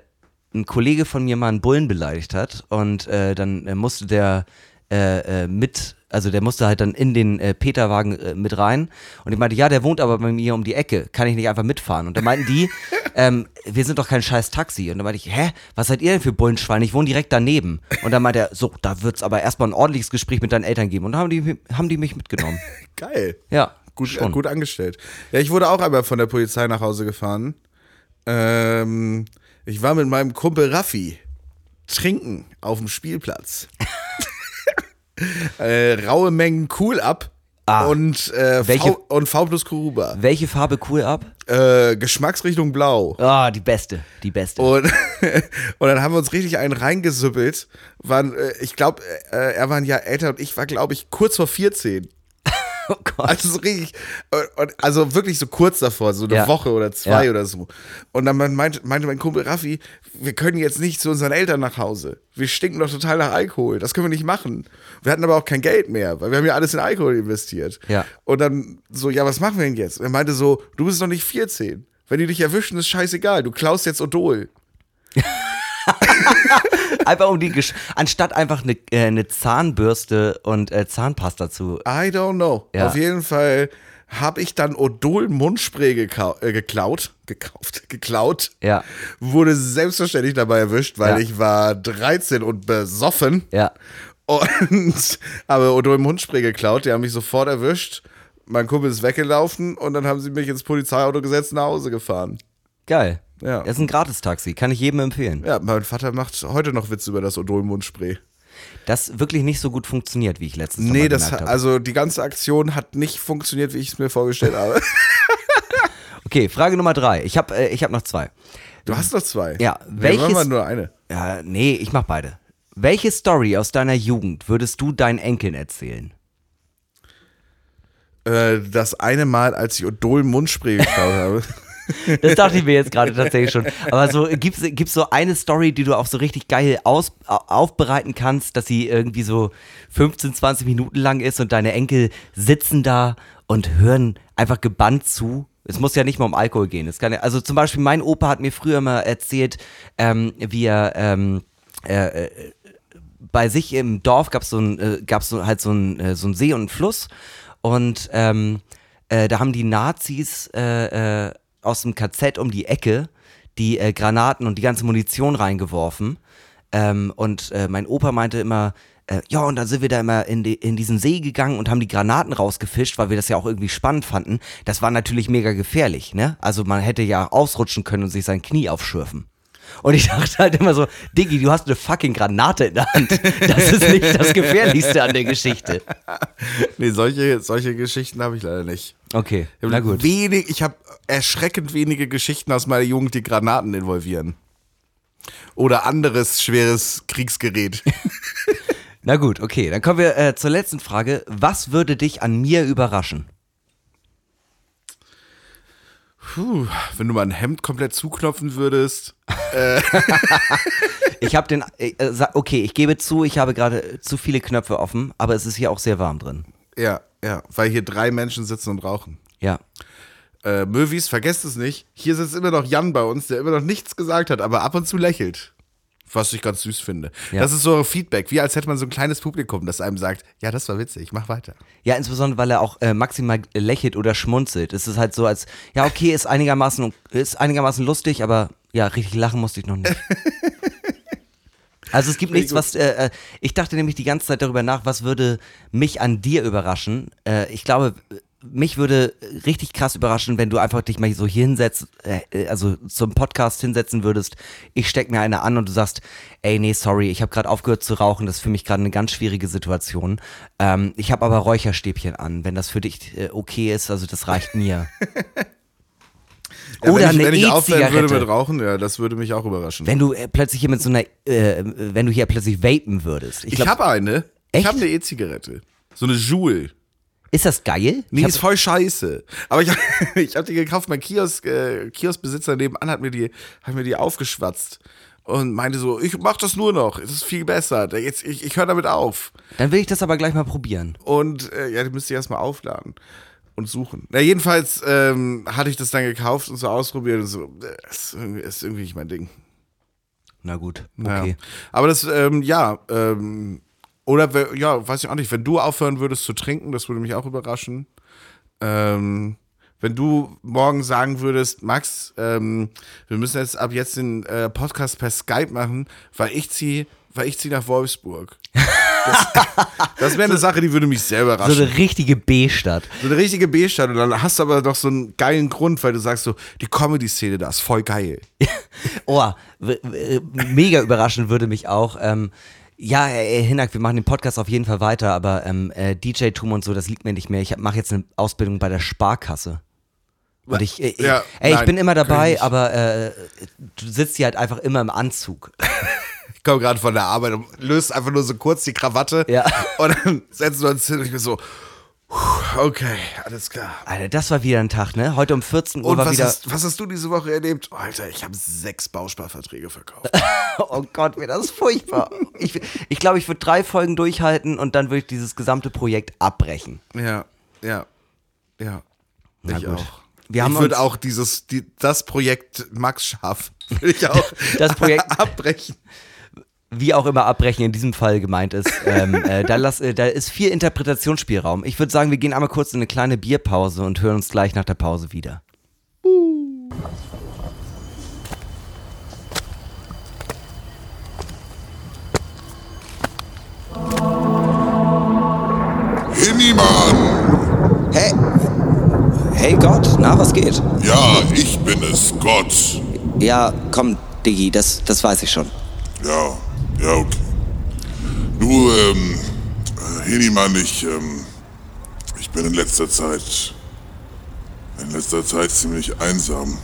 ein Kollege von mir mal einen Bullen beleidigt hat und äh, dann äh, musste der äh, äh, mit, also der musste halt dann in den äh, Peterwagen äh, mit rein und ich meinte, ja, der wohnt aber bei mir um die Ecke, kann ich nicht einfach mitfahren? Und da meinten die, ähm, wir sind doch kein scheiß Taxi. Und dann meinte ich, hä, was seid ihr denn für Bullenschweine? Ich wohne direkt daneben. Und dann meinte er, so, da wird's aber erstmal ein ordentliches Gespräch mit deinen Eltern geben. Und dann haben die, haben die mich mitgenommen. Geil. Ja, Gut, äh, gut angestellt. Ja, ich wurde auch einmal von der Polizei nach Hause gefahren. Ähm, ich war mit meinem Kumpel Raffi trinken auf dem Spielplatz. äh, raue Mengen Cool ab Ah. und, äh, Welche- v, und V plus Kuruba. Welche Farbe cool ab? Äh, Geschmacksrichtung blau. Ah, die beste, die beste. Und, und dann haben wir uns richtig einen reingesüppelt. Waren, äh, ich glaube, äh, er war ein Jahr älter und ich war, glaube ich, kurz vor 14. oh Gott. Also so richtig, und, und, also wirklich so kurz davor, so eine Ja. Woche oder zwei Ja. oder so. Und dann meinte, meinte mein Kumpel Raffi, wir können jetzt nicht zu unseren Eltern nach Hause. Wir stinken doch total nach Alkohol. Das können wir nicht machen. Wir hatten aber auch kein Geld mehr, weil wir haben ja alles in Alkohol investiert. Ja. Und dann so, ja, was machen wir denn jetzt? Er meinte so, du bist noch nicht 14. Wenn die dich erwischen, ist scheißegal. Du klaust jetzt Odol. Einfach um die, Gesch anstatt einfach eine, äh, eine Zahnbürste und äh, Zahnpasta zu. I don't know. Ja. Auf jeden Fall habe ich dann Odol Mundspray gekau äh, geklaut, gekauft, geklaut. Ja. Wurde selbstverständlich dabei erwischt, weil Ja. ich war 13 und besoffen. Ja. Und habe Odol Mundspray geklaut. Die haben mich sofort erwischt. Mein Kumpel ist weggelaufen und dann haben sie mich ins Polizeiauto gesetzt und nach Hause gefahren. Geil. Ja. Das ist ein Gratistaxi, kann ich jedem empfehlen. Ja, mein Vater macht heute noch Witze über das Odol Mundspray. Das wirklich nicht so gut funktioniert, wie ich letztens Nee, das, gemerkt habe. also die ganze Aktion hat nicht funktioniert, wie ich es mir vorgestellt habe. Okay, Frage Nummer drei. Ich habe äh, ich hab noch zwei. Du hast noch zwei. Ja, Wir welches- machen mal nur eine. Ja, nee, ich mach beide. Welche Story aus deiner Jugend würdest du deinen Enkeln erzählen? Äh, das eine Mal, als ich Odol Mundspray geklaut habe. Das dachte ich mir jetzt gerade tatsächlich schon. Aber so gibt's gibt's so eine Story, die du auch so richtig geil aus, au- aufbereiten kannst, dass sie irgendwie so 15, 20 Minuten lang ist und deine Enkel sitzen da und hören einfach gebannt zu. Es muss ja nicht mal um Alkohol gehen. Es kann ja, also zum Beispiel mein Opa hat mir früher mal erzählt, ähm, wie er ähm, äh, äh, bei sich im Dorf gab es so ein, äh, so halt so ein, äh, so ein See und einen Fluss und ähm, äh, da haben die Nazis äh, äh, aus dem KZ um die Ecke die äh, Granaten und die ganze Munition reingeworfen ähm, und äh, mein Opa meinte immer, äh, ja, und dann sind wir da immer in, die, in diesen See gegangen und haben die Granaten rausgefischt, weil wir das ja auch irgendwie spannend fanden. Das war natürlich mega gefährlich, ne? Also man hätte ja ausrutschen können und sich sein Knie aufschürfen. Und ich dachte halt immer so, Diggi, du hast eine fucking Granate in der Hand. Das ist nicht das Gefährlichste an der Geschichte. nee, solche, solche Geschichten habe ich leider nicht. Okay, Ich na gut. Wenig, ich habe erschreckend wenige Geschichten aus meiner Jugend, die Granaten involvieren. Oder anderes schweres Kriegsgerät. Na gut, okay. Dann kommen wir äh, zur letzten Frage. Was würde dich an mir überraschen? Puh, wenn du mal ein Hemd komplett zuknopfen würdest. Ich habe den, äh, äh, okay, ich gebe zu, ich habe gerade zu viele Knöpfe offen, aber es ist hier auch sehr warm drin. Ja, ja, weil hier drei Menschen sitzen und rauchen. Ja. Äh, Möwis, vergesst es nicht. Hier sitzt immer noch Jan bei uns, der immer noch nichts gesagt hat, aber ab und zu lächelt. Was ich ganz süß finde. Ja. Das ist so Feedback, wie als hätte man so ein kleines Publikum, das einem sagt, ja, das war witzig, mach weiter. Ja, insbesondere, weil er auch äh, maximal lächelt oder schmunzelt. Es ist halt so, als, ja, okay, ist einigermaßen, ist einigermaßen lustig, aber ja, richtig lachen musste ich noch nicht. Also es gibt nichts, was, äh, äh, ich dachte nämlich die ganze Zeit darüber nach, was würde mich an dir überraschen. Äh, ich glaube, mich würde richtig krass überraschen, wenn du einfach dich mal so hier hinsetzt, äh, äh, also zum Podcast hinsetzen würdest. Ich steck mir eine an und du sagst, ey, nee, sorry, ich habe gerade aufgehört zu rauchen, das ist für mich gerade eine ganz schwierige Situation. Ähm, ich habe aber Räucherstäbchen an, wenn das für dich äh, okay ist, also das reicht mir. Ja, Oder wenn ich, eine wenn ich aufhören würde mit Rauchen, ja, das würde mich auch überraschen. Wenn du äh, plötzlich hier mit so einer, äh, wenn du hier plötzlich vapen würdest. Ich ich habe eine. Echt? Ich habe eine E-Zigarette. So eine Joule. ist das geil? Nee, Ich ist voll scheiße. Aber ich, ich habe die gekauft. Mein Kiosk, äh, Kioskbesitzer nebenan hat mir die, hat mir die aufgeschwatzt und meinte so, ich mach das nur noch. Es ist viel besser. Jetzt, ich ich höre damit auf. Dann will ich das aber gleich mal probieren. Und äh, ja, die müsst ihr erstmal aufladen und suchen. Na, jedenfalls ähm, hatte ich das dann gekauft und so ausprobiert und so, äh, ist, irgendwie- ist irgendwie nicht mein Ding. Na gut, Ja. okay. Aber das, ähm, ja, ähm, oder, ja, weiß ich auch nicht, wenn du aufhören würdest zu trinken, das würde mich auch überraschen. Ähm, wenn du morgen sagen würdest, Max, ähm, wir müssen jetzt ab jetzt den äh, Podcast per Skype machen, weil ich ziehe weil ich zieh nach Wolfsburg. Das, das wäre eine Sache, die würde mich sehr So überraschen. eine richtige B-Stadt. So eine richtige B-Stadt und dann hast du aber doch so einen geilen Grund, weil du sagst so, die Comedy-Szene da ist voll geil. Oh, mega überraschend würde mich auch. Ähm, ja, äh, Hinak, wir machen den Podcast auf jeden Fall weiter, aber ähm, äh, DJ-Tum und so, das liegt mir nicht mehr. Ich mache jetzt eine Ausbildung bei der Sparkasse. Und ich, äh, Ja, ey, ich nein, bin immer ich dabei, aber äh, du sitzt hier halt einfach immer im Anzug. Ich komme gerade von der Arbeit und löst einfach nur so kurz die Krawatte. Ja. Und dann setzen wir uns hin und ich bin so, okay, alles klar. Alter, das war wieder ein Tag, ne? Heute um 14 Uhr Und war was wieder. hast, was hast du diese Woche erlebt? Oh, Alter, ich habe sechs Bausparverträge verkauft. Oh Gott, wäre das furchtbar. Ich, ich glaube, ich würde drei Folgen durchhalten und dann würde ich dieses gesamte Projekt abbrechen. ja, ja, ja. Na ich gut. auch. Wir haben ich würde auch dieses, die, das Projekt Max Schaff, würde ich auch Das Projekt- abbrechen. Wie auch immer abbrechen in diesem Fall gemeint ist, ähm, äh, da, lass, äh, da ist viel Interpretationsspielraum. Ich würde sagen, wir gehen einmal kurz in eine kleine Bierpause und hören uns gleich nach der Pause wieder. Hinnimann! Hey, hey Gott, na, was geht? Ja, ich bin es, Gott. Ja, komm, Diggi, das, das weiß ich schon. Ja, ja, okay. Du, ähm, äh, Hinnimann, ich, ähm, ich bin in letzter Zeit, in letzter Zeit ziemlich einsam.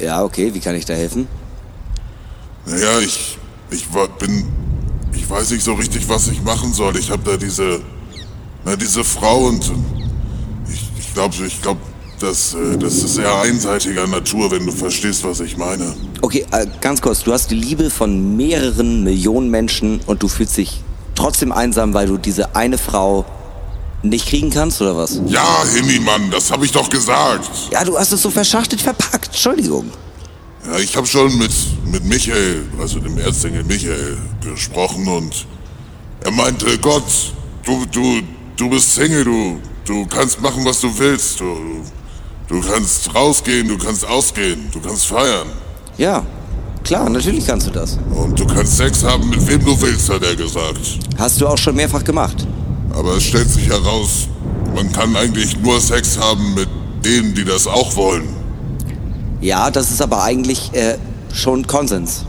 Ja, okay, wie kann ich da helfen? Naja, ich, ich war, bin, ich weiß nicht so richtig, was ich machen soll. Ich habe da diese, na, diese Frau und ich, ich glaube, ich glaube, das, äh, das ist sehr einseitiger Natur, wenn du verstehst, was ich meine. Okay, äh, ganz kurz, du hast die Liebe von mehreren Millionen Menschen und du fühlst dich trotzdem einsam, weil du diese eine Frau nicht kriegen kannst, oder was? Ja, Hinnimann, das habe ich doch gesagt. Ja, du hast es so verschachtelt verpackt, Entschuldigung. Ja, ich habe schon mit, mit Michael, also dem Erzengel Michael, gesprochen und er meinte, Gott, du, du, du bist Single, du, du kannst machen, was du willst. Du, du kannst rausgehen, du kannst ausgehen, du kannst feiern. Ja, klar, natürlich kannst du das. Und du kannst Sex haben, mit wem du willst, hat er gesagt. Hast du auch schon mehrfach gemacht. Aber es stellt sich heraus, man kann eigentlich nur Sex haben mit denen, die das auch wollen. Ja, das ist aber eigentlich äh, schon Konsens.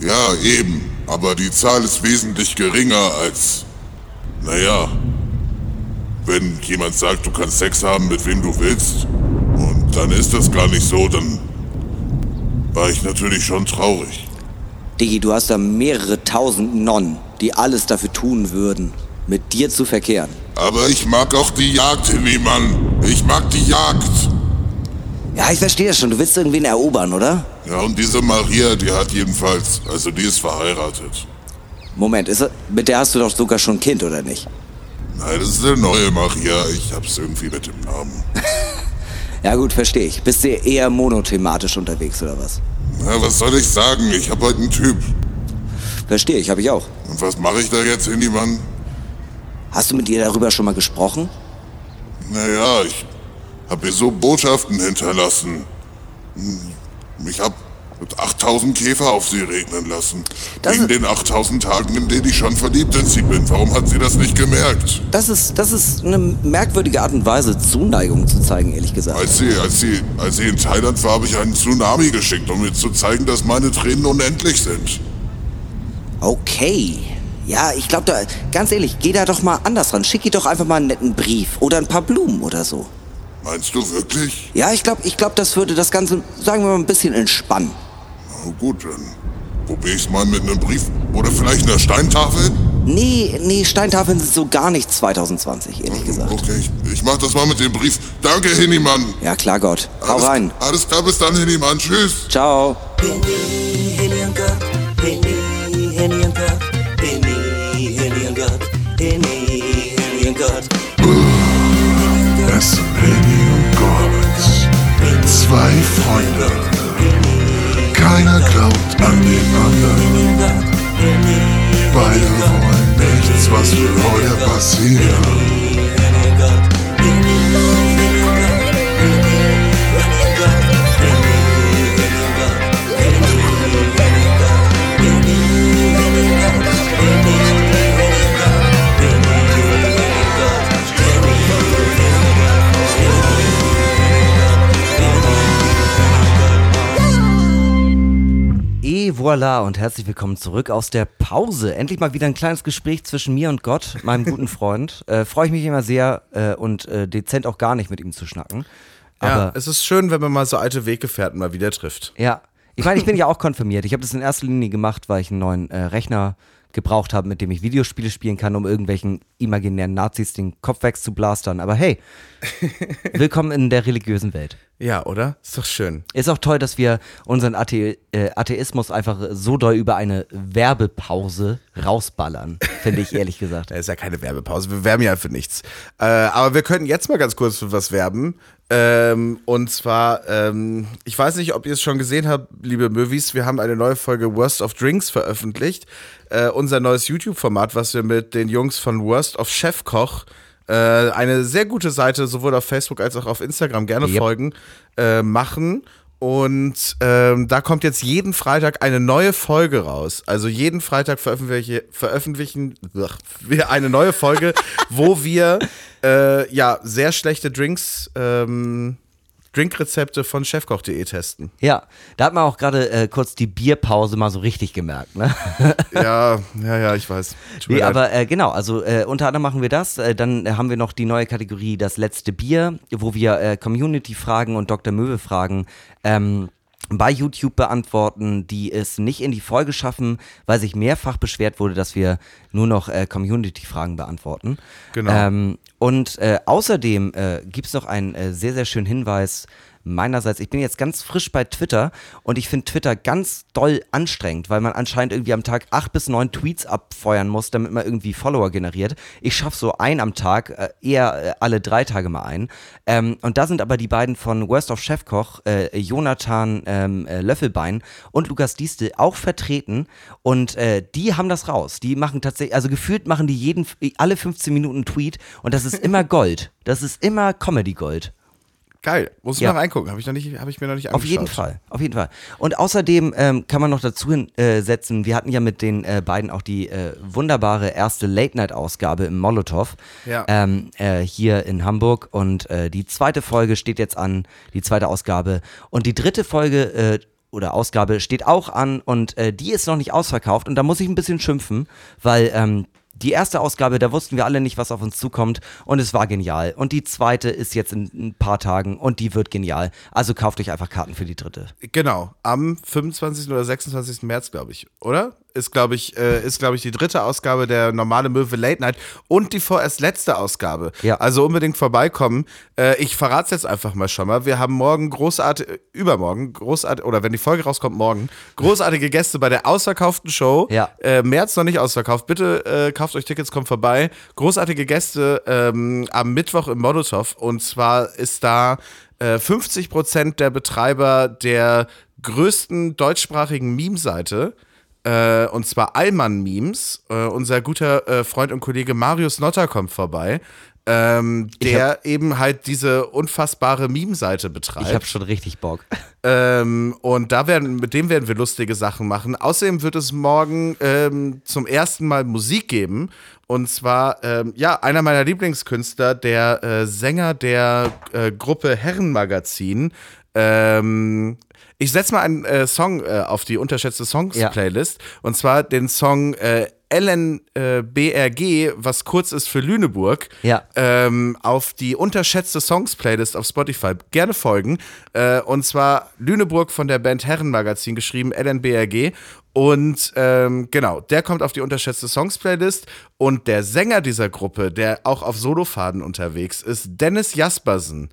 Ja, eben. Aber die Zahl ist wesentlich geringer als. Naja. Wenn jemand sagt, du kannst Sex haben, mit wem du willst, und dann ist das gar nicht so, dann war ich natürlich schon traurig. Digi, du hast da mehrere tausend Nonnen, die alles dafür tun würden, mit dir zu verkehren. Aber ich mag auch die Jagd, Mann. Ich mag die Jagd. Ja, ich verstehe das schon. Du willst irgendwen erobern, oder? Ja, und diese Maria, die hat jedenfalls, also die ist verheiratet. Moment, ist, mit der hast du doch sogar schon ein Kind, oder nicht? Nein, das ist eine neue Maria. Ich hab's irgendwie mit dem Namen. Ja gut, verstehe ich. Bist du eher monothematisch unterwegs, oder was? Na, was soll ich sagen? Ich hab heute einen Typ. Verstehe ich, habe ich auch. Und was mache ich da jetzt, Mann? Hast du mit ihr darüber schon mal gesprochen? Naja, ich habe ihr so Botschaften hinterlassen. Hm, Ich habe 8000 Käfer auf sie regnen lassen. Das ist- den 8000 Tagen, in denen ich schon verliebt in sie bin. Warum hat sie das nicht gemerkt? Das ist, das ist eine merkwürdige Art und Weise, Zuneigung zu zeigen, ehrlich gesagt. Als sie, als sie, als sie in Thailand war, habe ich einen Tsunami geschickt, um ihr zu zeigen, dass meine Tränen unendlich sind. Okay. Ja, ich glaube da, ganz ehrlich, geh da doch mal anders ran. Schick ihr doch einfach mal einen netten Brief oder ein paar Blumen oder so. Meinst du wirklich? Ja, ich glaube, ich glaub, das würde das Ganze, sagen wir mal, ein bisschen entspannen. Na gut, dann probiere ich's mal mit einem Brief oder vielleicht einer Steintafel. Nee, nee, Steintafeln sind so gar nicht 2020, ehrlich gesagt. Okay, ich, ich mach das mal mit dem Brief. Danke, Hinnimann. Ja, klar, Gott. Hau Alles- rein. Alles klar, bis dann, Hinnimann. Tschüss. Ciao. Henny Henny, Henny Henny, Henny Henny, Henny sind Henny und Gott. Zwei Freunde. Keiner glaubt an den anderen. Beide wollen nichts, was will heute passieren. Et voilà und herzlich willkommen zurück aus der Pause. Endlich mal wieder ein kleines Gespräch zwischen mir und Gott, meinem guten Freund. Äh, Freue ich mich immer sehr äh, und äh, dezent auch gar nicht mit ihm zu schnacken. Ja, Aber es ist schön, wenn man mal so alte Weggefährten mal wieder trifft. Ja, ich meine, ich bin ja auch konfirmiert. Ich habe das in erster Linie gemacht, weil ich einen neuen äh, Rechner gebraucht habe, mit dem ich Videospiele spielen kann, um irgendwelchen imaginären Nazis den Kopf wegzublastern. Aber hey, willkommen in der religiösen Welt. Ja, oder? Ist doch schön. Ist auch toll, dass wir unseren Athe äh, Atheismus einfach so doll über eine Werbepause rausballern, finde ich ehrlich gesagt. Da ist ja keine Werbepause. Wir werben ja für nichts. Äh, aber wir könnten jetzt mal ganz kurz für was werben. Ähm, und zwar, ähm, ich weiß nicht, ob ihr es schon gesehen habt, liebe Movies, wir haben eine neue Folge Worst of Drinks veröffentlicht. Äh, unser neues YouTube-Format, was wir mit den Jungs von Worst of Chefkoch, äh, eine sehr gute Seite, sowohl auf Facebook als auch auf Instagram, gerne Yep. folgen, äh, machen. Und ähm, da kommt jetzt jeden Freitag eine neue Folge raus. Also jeden Freitag veröffentlichen, veröffentlichen wir eine neue Folge, wo wir äh, ja sehr schlechte Drinks, ähm, Drinkrezepte von chefkoch.de testen. Ja, da hat man auch gerade äh, kurz die Bierpause mal so richtig gemerkt, ne? Ja, ja, ja, ich weiß. Nee, aber äh, genau, also äh, unter anderem machen wir das. Äh, dann haben wir noch die neue Kategorie Das letzte Bier, wo wir äh, Community-Fragen und Dr. Möwe-Fragen ähm, bei YouTube beantworten, die es nicht in die Folge schaffen, weil sich mehrfach beschwert wurde, dass wir nur noch äh, Community-Fragen beantworten. Genau. Ähm, und äh, außerdem äh, gibt es noch einen äh, sehr, sehr schönen Hinweis meinerseits. Ich bin jetzt ganz frisch bei Twitter und ich finde Twitter ganz doll anstrengend, weil man anscheinend irgendwie am Tag acht bis neun Tweets abfeuern muss, damit man irgendwie Follower generiert. Ich schaffe so ein am Tag, äh, eher äh, alle drei Tage mal ein. Ähm, und da sind aber die beiden von Worst of Chefkoch, äh, Jonathan ähm, äh, Löffelbein und Lukas Diestel auch vertreten und äh, die haben das raus. Die machen tatsächlich, also gefühlt machen die jeden, alle 15 Minuten einen Tweet und das ist immer Gold. Das ist immer Comedy-Gold. Geil, muss ich Ja. mal reingucken. Habe ich, noch nicht- hab ich mir noch nicht Auf angeschaut. jeden Fall, auf jeden Fall. Und außerdem ähm, kann man noch dazu hin, äh, setzen, wir hatten ja mit den äh, beiden auch die äh, wunderbare erste Late-Night-Ausgabe im Molotow Ja. ähm, äh, hier in Hamburg. Und äh, die zweite Folge steht jetzt an, die zweite Ausgabe. Und die dritte Folge äh, oder Ausgabe steht auch an und äh, die ist noch nicht ausverkauft. Und da muss ich ein bisschen schimpfen, weil ähm, die erste Ausgabe, da wussten wir alle nicht, was auf uns zukommt und es war genial. Und die zweite ist jetzt in ein paar Tagen und die wird genial. Also kauft euch einfach Karten für die dritte. Genau, am 25. oder 26. März, glaube ich, oder? Ist, glaube ich, äh, ist, glaube ich, die dritte Ausgabe der normale Möwe Late Night und die vorerst letzte Ausgabe. Ja. Also unbedingt vorbeikommen. Äh, ich verrate es jetzt einfach mal schon mal. Wir haben morgen großartig, äh, übermorgen, großartig, oder wenn die Folge rauskommt, morgen, großartige Gäste bei der ausverkauften Show. Ja. Äh, März noch nicht ausverkauft. Bitte äh, kauft euch Tickets, kommt vorbei. Großartige Gäste ähm, am Mittwoch im Molotow. Und zwar ist da äh, 50% der Betreiber der größten deutschsprachigen Meme-Seite. Äh, und zwar Allmann Memes. Äh, unser guter äh, Freund und Kollege Marius Notter kommt vorbei. Ähm, der eben halt diese unfassbare Meme-Seite betreibt. Ich habe schon richtig Bock. Ähm, und da werden, mit dem werden wir lustige Sachen machen. Außerdem wird es morgen ähm, zum ersten Mal Musik geben. Und zwar, ähm, ja, einer meiner Lieblingskünstler, der äh, Sänger der äh, Gruppe Herrenmagazin. Ähm, ich setze mal einen äh, Song äh, auf die unterschätzte Songs-Playlist. Und zwar den Song äh, LNBRG, was kurz ist für Lüneburg Ja. ähm, auf die unterschätzte Songs-Playlist auf Spotify gerne folgen. Äh, und zwar Lüneburg von der Band Herrenmagazin geschrieben, LNBRG. Und ähm, genau, der kommt auf die unterschätzte Songs-Playlist. Und der Sänger dieser Gruppe, der auch auf Solofaden unterwegs ist, Dennis Jaspersen,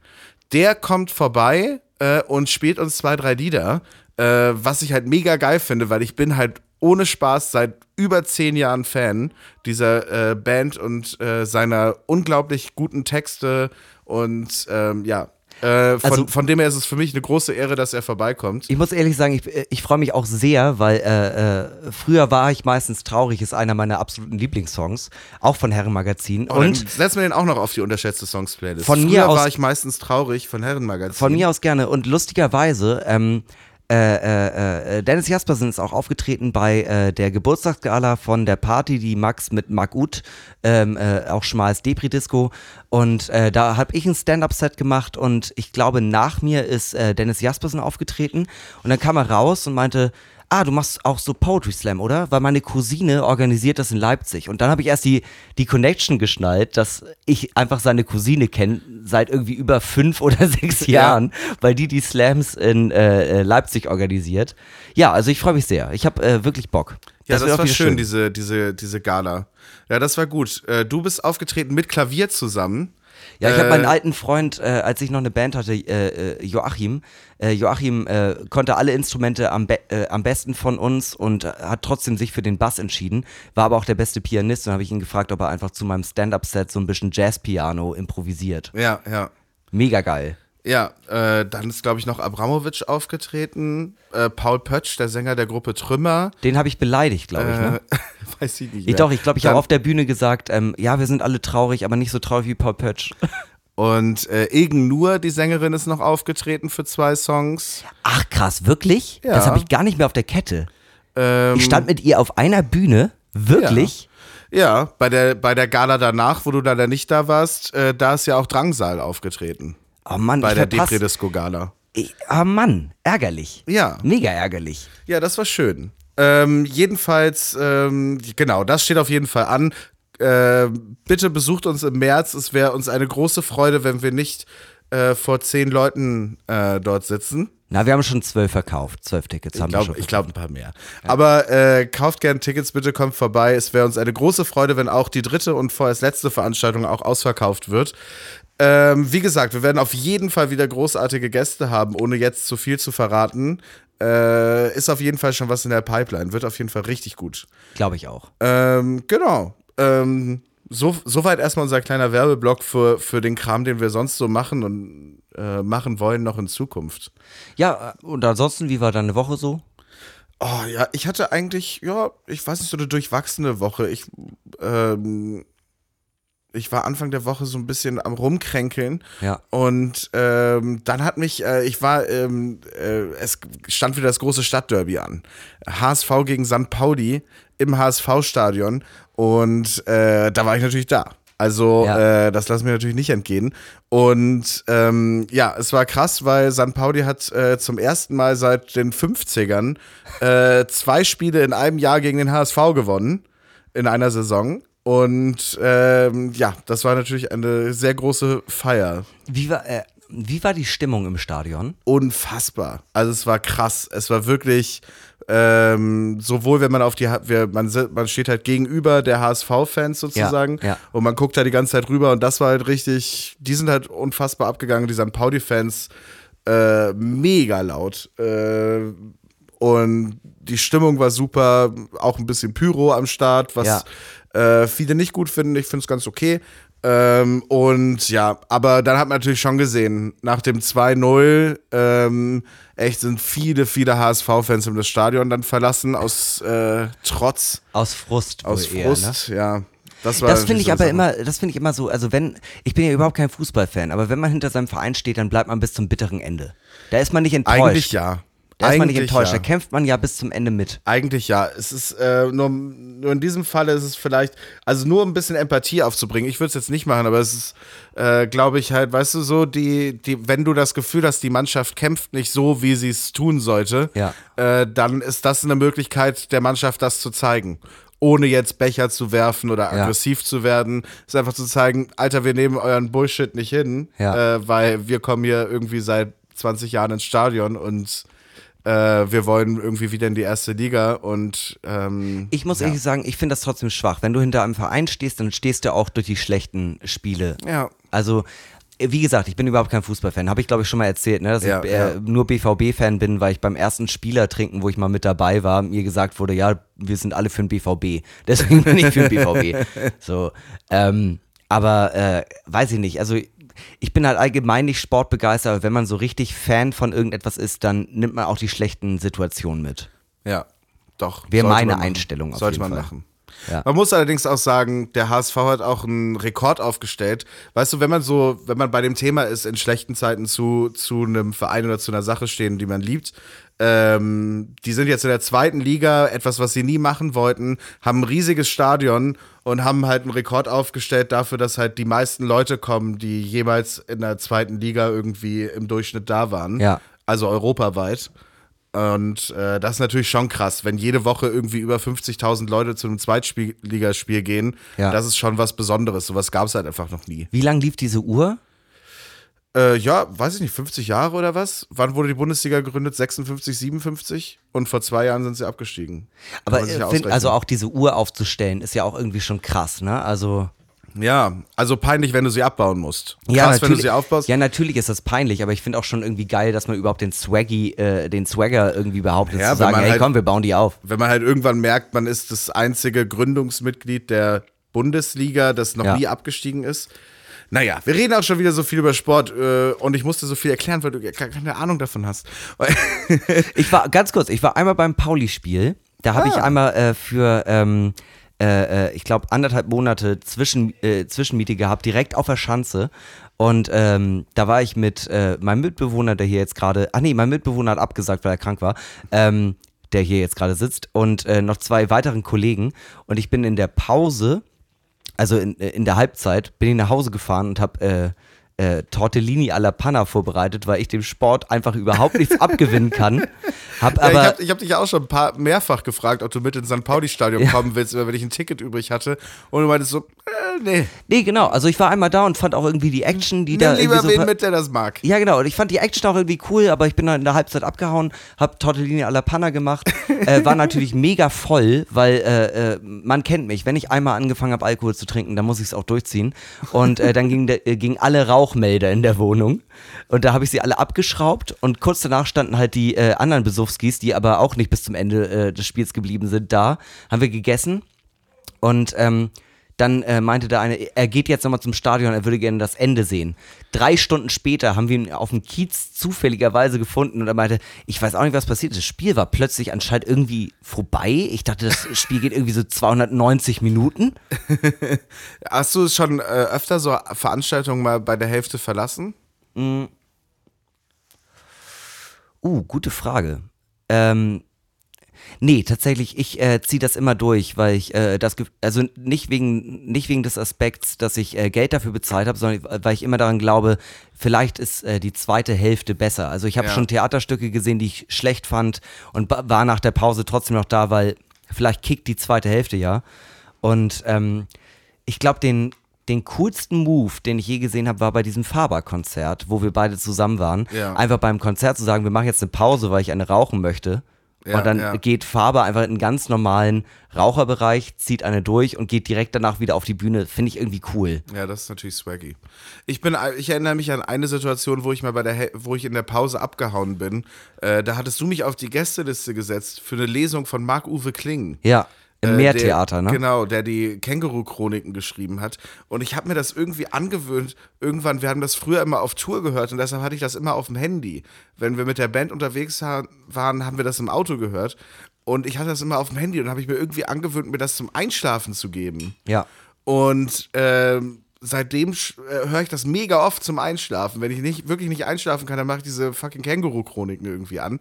der kommt vorbei äh, und spielt uns zwei, drei Lieder. Äh, was ich halt mega geil finde, weil ich bin halt ohne Spaß seit über zehn Jahren Fan dieser äh, Band und äh, seiner unglaublich guten Texte und ähm, ja. Äh, von, Also- von dem her ist es für mich eine große Ehre, dass er vorbeikommt. Ich muss ehrlich sagen, ich, ich freue mich auch sehr, weil äh, äh, früher war ich meistens traurig, ist einer meiner absoluten Lieblingssongs, auch von Herrenmagazin. Und Und setzen wir den auch noch auf die unterschätzte Songs-Playlist. Von Früher mir aus- war ich meistens traurig von Herrenmagazin. Von mir aus gerne. Und lustigerweise, ähm, äh, äh, äh, Dennis Jaspersen ist auch aufgetreten bei äh, der Geburtstagsgala von der Party, die Max mit Marc Uth, ähm, äh, auch schon mal als Depri-Disco. Und da habe ich ein Stand-Up-Set gemacht und ich glaube, nach mir ist Dennis Jaspersen aufgetreten. Und dann kam er raus und meinte, ah, du machst auch so Poetry Slam, oder? Weil meine Cousine organisiert das in Leipzig. Und dann habe ich erst die, die Connection geschnallt, dass ich einfach seine Cousine kenne, seit irgendwie über fünf oder sechs Jahren, weil die die Slams in äh, äh, Leipzig organisiert. Ja, also ich freue mich sehr. Ich habe äh, wirklich Bock. Ja, das, auch war wieder schön, Diese, diese, diese Gala. Ja, das war gut. Äh, du bist aufgetreten mit Klavier zusammen. Ja, ich habe Äh, meinen alten Freund, äh, als ich noch eine Band hatte, äh, äh, Joachim. Äh, Joachim äh, konnte alle Instrumente am, be äh, am besten von uns und hat trotzdem sich für den Bass entschieden. War aber auch der beste Pianist und habe ich ihn gefragt, ob er einfach zu meinem Stand-Up-Set so ein bisschen Jazz-Piano improvisiert. Ja, ja. Mega geil. Ja, äh, dann ist, glaube ich, noch Abramowitsch aufgetreten. Äh, Paul Pötsch, der Sänger der Gruppe Trümmer. Den habe ich beleidigt, glaube ich. Äh, Ne? weiß ich nicht. Ich, mehr. doch, ich glaube, ich habe auf der Bühne gesagt, ähm, ja, wir sind alle traurig, aber nicht so traurig wie Paul Pötsch. Und äh, Egen Nur, die Sängerin, ist noch aufgetreten für zwei Songs. Ach krass, wirklich? Ja. Das habe ich gar nicht mehr auf der Kette. Ähm, Ich stand mit ihr auf einer Bühne, wirklich? Ja, bei der, bei der Gala danach, wo du leider nicht da warst, äh, da ist ja auch Drangsal aufgetreten. Oh Mann, Bei der verpasse. Depredisco Gala. Ich- Ah Mann, ärgerlich. Ja. Mega ärgerlich. Ja, das war schön. Ähm, jedenfalls, ähm, genau, das steht auf jeden Fall an. Äh, bitte besucht uns im März. Es wäre uns eine große Freude, wenn wir nicht äh, vor zehn Leuten äh, dort sitzen. Na, wir haben schon zwölf verkauft. Zwölf Tickets Ich haben wir glaube, schon. ich glaub, ein paar mehr. Aber äh, kauft gerne Tickets, bitte kommt vorbei. Es wäre uns eine große Freude, wenn auch die dritte und vorerst letzte Veranstaltung auch ausverkauft wird. Ähm, wie gesagt, wir werden auf jeden Fall wieder großartige Gäste haben, ohne jetzt zu viel zu verraten. Äh, ist auf jeden Fall schon was in der Pipeline. Wird auf jeden Fall richtig gut. Glaube ich auch. Ähm, genau. Ähm, so, soweit erstmal unser kleiner Werbeblock für, für den Kram, den wir sonst so machen und äh, machen wollen noch in Zukunft. Ja, und ansonsten, wie war deine Woche so? Oh ja, ich hatte eigentlich, ja, ich weiß nicht, so eine durchwachsene Woche. Ich, ähm, ich war Anfang der Woche so ein bisschen am Rumkränkeln. Ja. Und ähm, dann hat mich, äh, ich war, ähm, äh, es stand wieder das große Stadtderby an. HSV gegen St. Pauli im HSV-Stadion. Und äh, da war ich natürlich da. Also, Ja. äh, das lassen wir natürlich nicht entgehen. Und ähm, ja, es war krass, weil St. Pauli hat äh, zum ersten Mal seit den 50ern äh, zwei Spiele in einem Jahr gegen den HSV gewonnen. In einer Saison. Und ähm, ja, das war natürlich eine sehr große Feier. Wie war, äh, wie war die Stimmung im Stadion? Unfassbar. Also es war krass. Es war wirklich ähm, sowohl, wenn man auf die, wir, man, man steht halt gegenüber der HSV-Fans sozusagen Ja, ja. und man guckt da die ganze Zeit rüber und das war halt richtig, die sind halt unfassbar abgegangen, die St. Pauli-Fans äh, mega laut. Äh, und die Stimmung war super, auch ein bisschen Pyro am Start, was äh, viele nicht gut finden. Ich finde es ganz okay. Ähm, und ja, aber dann hat man natürlich schon gesehen, nach dem 2-0, ähm, echt sind viele, viele HSV-Fans das Stadion dann verlassen, aus äh, Trotz, Aus Frust. aus eher, ne? Frust, ja. Das, war Das finde ich so aber Sache. immer, das finde ich immer so, also wenn, ich bin ja überhaupt kein Fußballfan, aber wenn man hinter seinem Verein steht, dann bleibt man bis zum bitteren Ende. Da ist man nicht enttäuscht. Eigentlich ja. Da ist man nicht Eigentlich enttäuscht, ja. da kämpft man ja bis zum Ende mit. Eigentlich ja. Es ist äh, nur, nur in diesem Falle ist es vielleicht, also nur um ein bisschen Empathie aufzubringen. Ich würde es jetzt nicht machen, aber es ist, äh, glaube ich, halt, weißt du, so, die, die, wenn du das Gefühl hast, die Mannschaft kämpft nicht so, wie sie es tun sollte, Ja. äh, dann ist das eine Möglichkeit der Mannschaft, das zu zeigen. Ohne jetzt Becher zu werfen oder Ja. aggressiv zu werden. Ist einfach zu zeigen, Alter, wir nehmen euren Bullshit nicht hin, Ja. äh, weil wir kommen hier irgendwie seit 20 Jahren ins Stadion und äh, wir wollen irgendwie wieder in die erste Liga und ähm, Ich muss ja. ehrlich sagen, ich finde das trotzdem schwach. Wenn du hinter einem Verein stehst, dann stehst du auch durch die schlechten Spiele. Ja. Also, wie gesagt, ich bin überhaupt kein Fußballfan. Habe ich, glaube ich, schon mal erzählt, ne? dass Ja, ich äh, ja. nur BVB-Fan bin, weil ich beim ersten Spieler trinken, wo ich mal mit dabei war, mir gesagt wurde, ja, wir sind alle für den BVB. Deswegen bin ich für den BVB. So, ähm, aber äh, weiß ich nicht. Also ich bin halt allgemein nicht sportbegeistert, aber wenn man so richtig Fan von irgendetwas ist, dann nimmt man auch die schlechten Situationen mit. Ja, doch. Wäre meine. Einstellung auf Sollte jeden man Fall. machen. Ja. Man muss allerdings auch sagen, der HSV hat auch einen Rekord aufgestellt. Weißt du, wenn man so, wenn man bei dem Thema ist, in schlechten Zeiten zu, zu einem Verein oder zu einer Sache stehen, die man liebt, ähm, die sind jetzt in der zweiten Liga, etwas, was sie nie machen wollten, haben ein riesiges Stadion und haben halt einen Rekord aufgestellt dafür, dass halt die meisten Leute kommen, die jemals in der zweiten Liga irgendwie im Durchschnitt da waren. Ja. Also europaweit. Und äh, das ist natürlich schon krass, wenn jede Woche irgendwie über 50.000 Leute zu einem Zweitligaspiel gehen. Ja. Das ist schon was Besonderes. Sowas gab es halt einfach noch nie. Wie lang lief diese Uhr? Äh, ja, weiß ich nicht, 50 Jahre oder was? Wann wurde die Bundesliga gegründet? 56, 57? Und vor zwei Jahren sind sie abgestiegen. Aber äh, find, also auch diese Uhr aufzustellen, ist ja auch irgendwie schon krass, ne? Also Ja, also peinlich, wenn du sie abbauen musst. Krass, ja, wenn du natürlich, sie aufbaust. ja, natürlich ist das peinlich, aber ich finde auch schon irgendwie geil, dass man überhaupt den Swaggy, äh, den Swagger irgendwie behauptet, Ja, zu sagen, hey halt- komm, wir bauen die auf. Wenn man halt irgendwann merkt, man ist das einzige Gründungsmitglied der Bundesliga, das noch Ja. nie abgestiegen ist. Naja, wir reden auch schon wieder so viel über Sport äh, und ich musste so viel erklären, weil du ja keine Ahnung davon hast. Ich war, ganz kurz, ich war einmal beim Pauli-Spiel. Da habe ich Ah. einmal äh, für, ähm, äh, äh, ich glaube, anderthalb Monate Zwischen, äh, Zwischenmiete gehabt, direkt auf der Schanze. Und ähm, da war ich mit äh, meinem Mitbewohner, der hier jetzt gerade, ach nee, mein Mitbewohner hat abgesagt, weil er krank war, ähm, der hier jetzt gerade sitzt, und äh, noch zwei weiteren Kollegen. Und ich bin in der Pause, also in, in der Halbzeit, bin ich nach Hause gefahren und habe äh, Tortellini alla Panna vorbereitet, weil ich dem Sport einfach überhaupt nichts abgewinnen kann. Hab Ja, ich aber habe ich hab dich ja auch schon ein paar mehrfach gefragt, ob du mit ins St. Pauli-Stadion kommen willst, wenn ich ein Ticket übrig hatte. Und du meintest so, äh, nee, Nee, genau. Also ich war einmal da und fand auch irgendwie die Action, die da nimm lieber irgendwie so wen mit, der das mag. Ja, genau. Und ich fand die Action auch irgendwie cool, aber ich bin dann in der Halbzeit abgehauen, hab Tortellini alla Panna gemacht, äh, war natürlich mega voll, weil äh, äh, man kennt mich. Wenn ich einmal angefangen habe, Alkohol zu trinken, dann muss ich es auch durchziehen. Und äh, dann gingen äh, gingen alle Rauchmelder in der Wohnung. Und da habe ich sie alle abgeschraubt und kurz danach standen halt die äh, anderen Besuchskis, die aber auch nicht bis zum Ende äh, des Spiels geblieben sind, da. Haben wir gegessen und ähm, dann äh, meinte der eine, er geht jetzt nochmal zum Stadion, er würde gerne das Ende sehen. Drei Stunden später haben wir ihn auf dem Kiez zufälligerweise gefunden und er meinte, ich weiß auch nicht, was passiert ist. Das Spiel war plötzlich anscheinend irgendwie vorbei. Ich dachte, das Spiel geht irgendwie so 290 Minuten. Hast du schon äh, öfter so Veranstaltungen mal bei der Hälfte verlassen? Uh, gute Frage. Ähm, nee, tatsächlich, ich äh, ziehe das immer durch, weil ich äh, das, also nicht wegen, nicht wegen des Aspekts, dass ich äh, Geld dafür bezahlt habe, sondern weil ich immer daran glaube, vielleicht ist äh, die zweite Hälfte besser. Also ich habe Ja. schon Theaterstücke gesehen, die ich schlecht fand und war nach der Pause trotzdem noch da, weil vielleicht kickt die zweite Hälfte ja. Und ähm, ich glaube, den, den coolsten Move, den ich je gesehen habe, war bei diesem Faber-Konzert, wo wir beide zusammen waren. Ja. Einfach beim Konzert zu sagen, wir machen jetzt eine Pause, weil ich eine rauchen möchte. Ja, und dann ja. geht Faber einfach in einen ganz normalen Raucherbereich, zieht eine durch und geht direkt danach wieder auf die Bühne. Finde ich irgendwie cool. Ja, das ist natürlich swaggy. Ich bin, ich erinnere mich an eine Situation, wo ich mal bei der, wo ich in der Pause abgehauen bin. Äh, da hattest du mich auf die Gästeliste gesetzt für eine Lesung von Marc-Uwe Kling. Ja, im Äh, Meertheater, der, ne? Genau, der die Känguru-Chroniken geschrieben hat. Und ich habe mir das irgendwie angewöhnt. Irgendwann, wir haben das früher immer auf Tour gehört und deshalb hatte ich das immer auf dem Handy. Wenn wir mit der Band unterwegs waren, haben wir das im Auto gehört. Und ich hatte das immer auf dem Handy und habe ich mir irgendwie angewöhnt, mir das zum Einschlafen zu geben. Ja. Und ähm, seitdem äh, höre ich das mega oft zum Einschlafen. Wenn ich nicht, wirklich nicht einschlafen kann, dann mache ich diese fucking Känguru-Chroniken irgendwie an.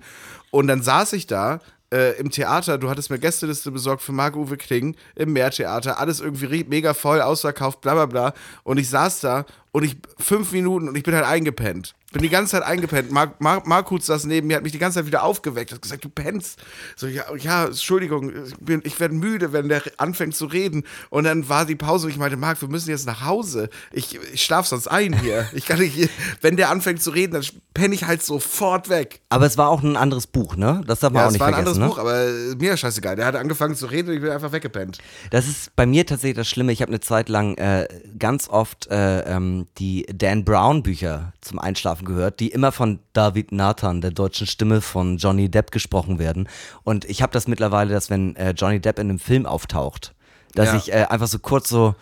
Und dann saß ich da äh, im Theater, du hattest mir Gästeliste besorgt für Marc-Uwe Kling im Meertheater, alles irgendwie mega voll, ausverkauft, bla bla bla. Und ich saß da und ich fünf Minuten und ich bin halt eingepennt. Bin die ganze Zeit eingepennt. Mark, Mark, Markus saß neben mir, hat mich die ganze Zeit wieder aufgeweckt, hat gesagt, du pennst. So, ja, ja Entschuldigung, ich, bin- ich werde müde, wenn der anfängt zu reden. Und dann war die Pause und ich meinte, Marc, wir müssen jetzt nach Hause. Ich, ich schlaf sonst ein hier. Ich kann nicht, wenn der anfängt zu reden, dann penne ich halt sofort weg. Aber es war auch ein anderes Buch, ne? Das darf man Ja, auch es nicht war ein vergessen, anderes ne? Buch, aber mir ist scheißegal. Der hat angefangen zu reden und ich bin einfach weggepennt. Das ist bei mir tatsächlich das Schlimme. Ich habe eine Zeit lang äh, ganz oft äh, ähm, die Dan Brown Bücher zum Einschlafen gehört, die immer von David Nathan, der deutschen Stimme von Johnny Depp, gesprochen werden. Und ich habe das mittlerweile, dass wenn äh, Johnny Depp in einem Film auftaucht, dass Ja. ich äh, einfach so kurz so,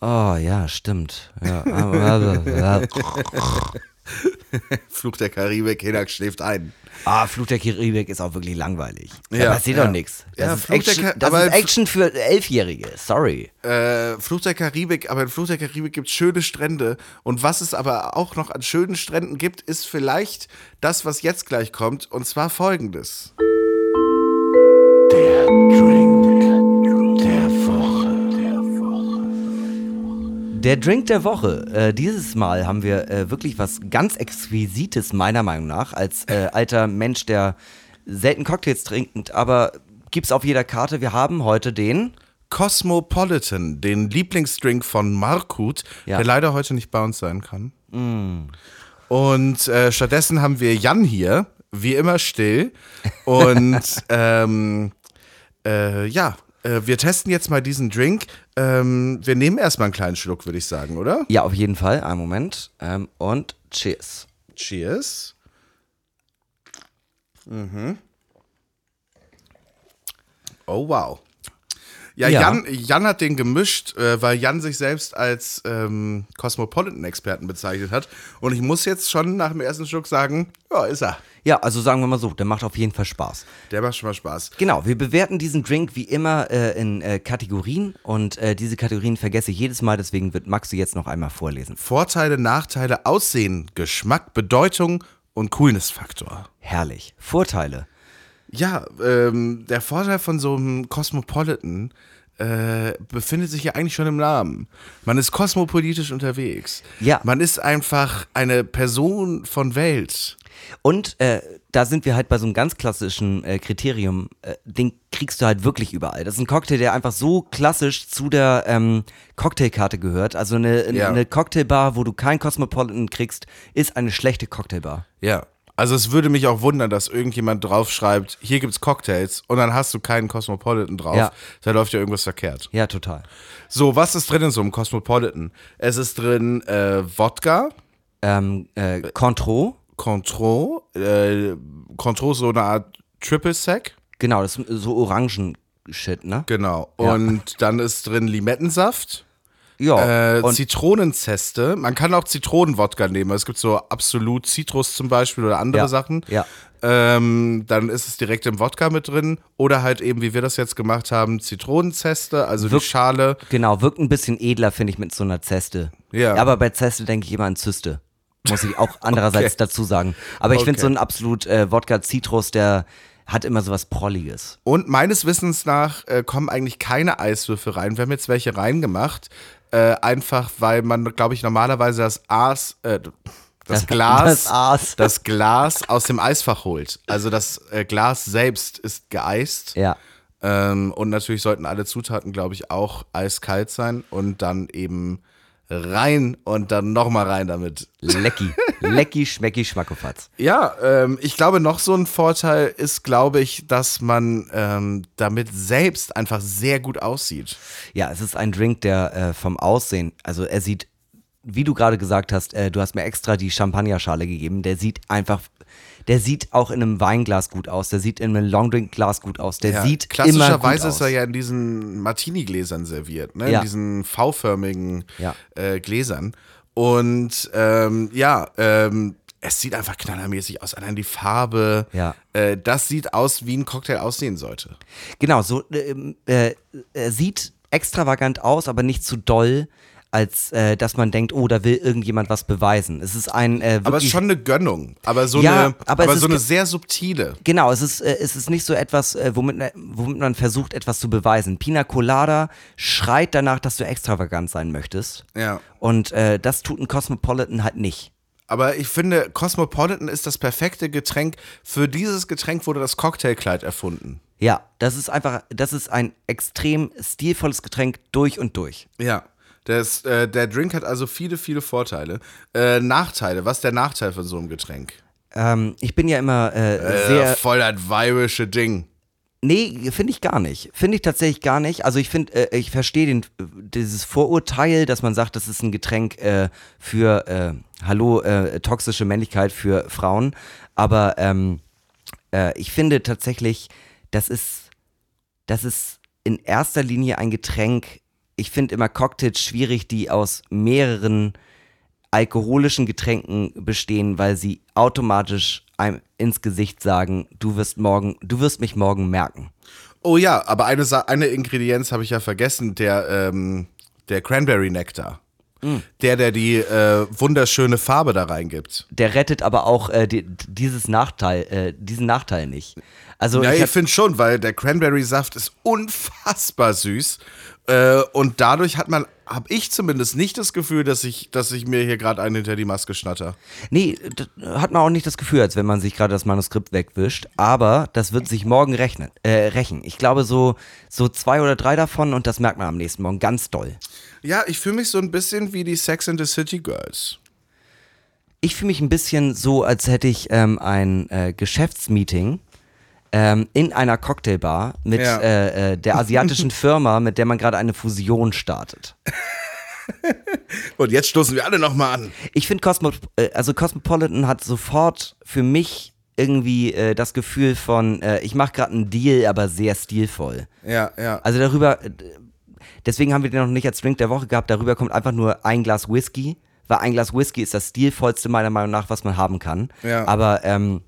oh ja, stimmt. Ja, Fluch der Karibik, Hinak schläft ein. ah, Fluch der Karibik ist auch wirklich langweilig. Da Ja, passiert ja. doch nichts. Das, Ja, ist, Action, das ist Action für Elfjährige. Sorry. Äh, Fluch der Karibik, aber in Fluch der Karibik gibt es schöne Strände. Und was es aber auch noch an schönen Stränden gibt, ist vielleicht das, was jetzt gleich kommt. Und zwar folgendes. Der Drink der Woche. Äh, dieses Mal haben wir äh, wirklich was ganz Exquisites, meiner Meinung nach, als äh, alter Mensch, der selten Cocktails trinkt, aber gibt's auf jeder Karte. Wir haben heute den. Cosmopolitan, den Lieblingsdrink von Markut, Ja. der leider heute nicht bei uns sein kann. Und äh, stattdessen haben wir Jan hier, wie immer still. Und ähm, äh, ja, äh, wir testen jetzt mal diesen Drink. Ähm, wir nehmen erstmal einen kleinen Schluck, würde ich sagen, oder? Ja, auf jeden Fall. Einen Moment. Ähm, und Cheers. Cheers. Mhm. Oh, wow. Ja, Ja. Jan, Jan hat den gemischt, äh, weil Jan sich selbst als ähm, Cosmopolitan-Experten bezeichnet hat. Und ich muss jetzt schon nach dem ersten Schluck sagen, ja, ist er. Ja, also sagen wir mal so, der macht auf jeden Fall Spaß. Der macht schon mal Spaß. Genau, wir bewerten diesen Drink wie immer äh, in äh, Kategorien und äh, diese Kategorien vergesse ich jedes Mal, deswegen wird Max sie jetzt noch einmal vorlesen. Vorteile, Nachteile, Aussehen, Geschmack, Bedeutung und Coolness-Faktor. Herrlich. Vorteile. Ja, ähm, der Vorteil von so einem Cosmopolitan äh, befindet sich ja eigentlich schon im Namen. Man ist kosmopolitisch unterwegs. Ja. Man ist einfach eine Person von Welt. Und äh, da sind wir halt bei so einem ganz klassischen äh, Kriterium, äh, den kriegst du halt wirklich überall. Das ist ein Cocktail, der einfach so klassisch zu der ähm, Cocktailkarte gehört. Also eine, Ja. eine Cocktailbar, wo du kein Cosmopolitan kriegst, ist eine schlechte Cocktailbar. Ja. Also es würde mich auch wundern, dass irgendjemand draufschreibt, hier gibt's Cocktails und dann hast du keinen Cosmopolitan drauf. Ja. Da läuft ja irgendwas verkehrt. Ja, total. So, was ist drin in so einem Cosmopolitan? Es ist drin äh, Wodka, Ähm, äh, Contro, Contro, äh, Contro ist so eine Art Triple Sec. genau, das ist so Orangen-Shit, ne? Genau. Ja. Und dann ist drin Limettensaft, Ja, äh, Zitronenzeste. Man kann auch Zitronenwodka nehmen. Es gibt so absolut Zitrus zum Beispiel oder andere Ja. Sachen. Ja. Ähm, dann ist es direkt im Wodka mit drin. Oder halt eben, wie wir das jetzt gemacht haben, Zitronenzeste, also Wirk- die Schale. Genau, wirkt ein bisschen edler, finde ich, mit so einer Zeste. Ja. Aber bei Zeste denke ich immer an Zyste. Muss ich auch andererseits Okay. dazu sagen. Aber ich finde Okay. so ein absolut äh, Wodka-Zitrus, der hat immer sowas Prolliges. Und meines Wissens nach äh, kommen eigentlich keine Eiswürfel rein. Wir haben jetzt welche reingemacht. Äh, einfach, weil man, glaube ich, normalerweise das Aas, äh, das Glas, Das das Glas aus dem Eisfach holt. Also das äh, Glas selbst ist geeist. Ja. Ähm, und natürlich sollten alle Zutaten, glaube ich, auch eiskalt sein und dann eben rein und dann nochmal rein damit. Lecki. Lecki, schmecki, schmackofatz. Ja, ähm, ich glaube, noch so ein Vorteil ist, glaube ich, dass man ähm, damit selbst einfach sehr gut aussieht. Ja, es ist ein Drink, der äh, vom Aussehen, also er sieht, wie du gerade gesagt hast, äh, du hast mir extra die Champagnerschale gegeben, der sieht einfach, der sieht auch in einem Weinglas gut aus, der sieht in einem Longdrink-Glas gut aus, der Ja, sieht immer gut klassischerweise aus. ist er ja in diesen Martini-Gläsern serviert, ne? Ja. in diesen V-förmigen Ja. äh, Gläsern. Und ähm, ja, ähm, es sieht einfach knallermäßig aus. Allein die Farbe, Ja. äh, das sieht aus, wie ein Cocktail aussehen sollte. Genau, so ähm, äh, er sieht extravagant aus, aber nicht zu doll, als äh, dass man denkt, oh, da will irgendjemand was beweisen. Es ist ein äh, Aber es ist schon eine Gönnung. Aber so Ja, eine, aber aber, so eine sehr subtile. Genau, es ist, äh, es ist nicht so etwas, äh, womit, womit man versucht, etwas zu beweisen. Pina Colada schreit danach, dass du extravagant sein möchtest. Ja. Und äh, das tut ein Cosmopolitan halt nicht. Aber ich finde, Cosmopolitan ist das perfekte Getränk. Für dieses Getränk wurde das Cocktailkleid erfunden. Ja, das ist einfach, das ist ein extrem stilvolles Getränk durch und durch. Ja. Das, äh, der Drink hat also viele, viele Vorteile. Äh, Nachteile. Was ist der Nachteil von so einem Getränk? Ähm, ich bin ja immer äh, Äh, sehr. voll das weirische Ding. Nee, finde ich gar nicht. Finde ich tatsächlich gar nicht. Also ich finde, äh, ich verstehe dieses Vorurteil, dass man sagt, das ist ein Getränk äh, für, äh, hallo, äh, toxische Männlichkeit für Frauen. Aber ähm, äh, ich finde tatsächlich, das ist, das ist in erster Linie ein Getränk. Ich finde immer Cocktails schwierig, die aus mehreren alkoholischen Getränken bestehen, weil sie automatisch einem ins Gesicht sagen, du wirst morgen, du wirst mich morgen merken. Oh ja, aber eine, Sa- eine Ingredienz habe ich ja vergessen, der, ähm, der Cranberry Nektar. Mm. Der, der die äh, wunderschöne Farbe da reingibt. Der rettet aber auch äh, die, dieses Nachteil, äh, diesen Nachteil nicht. Also Ja, ich ich finde schon, weil der Cranberry-Saft ist unfassbar süß. Äh, und dadurch hat man, habe ich zumindest nicht das Gefühl, dass ich, dass ich mir hier gerade einen hinter die Maske schnatter. nee, hat man auch nicht das Gefühl, als wenn man sich gerade das Manuskript wegwischt. Aber das wird sich morgen rechnen, äh, rächen. Ich glaube so, so zwei oder drei davon und das merkt man am nächsten Morgen ganz doll. Ja, ich fühle mich so ein bisschen wie die Sex and the City Girls. Ich fühle mich ein bisschen so, als hätte ich ähm, ein äh, Geschäftsmeeting ähm, in einer Cocktailbar mit Ja. äh, äh, der asiatischen Firma, mit der man gerade eine Fusion startet. Und jetzt stoßen wir alle nochmal an. Ich finde Cosmo, äh, also Cosmopolitan hat sofort für mich irgendwie äh, das Gefühl von, äh, ich mache gerade einen Deal, aber sehr stilvoll. Ja, ja. Also darüber, äh, deswegen haben wir den noch nicht als Drink der Woche gehabt, darüber kommt einfach nur ein Glas Whisky, weil ein Glas Whisky ist das stilvollste meiner Meinung nach, was man haben kann. Ja. Aber, ähm,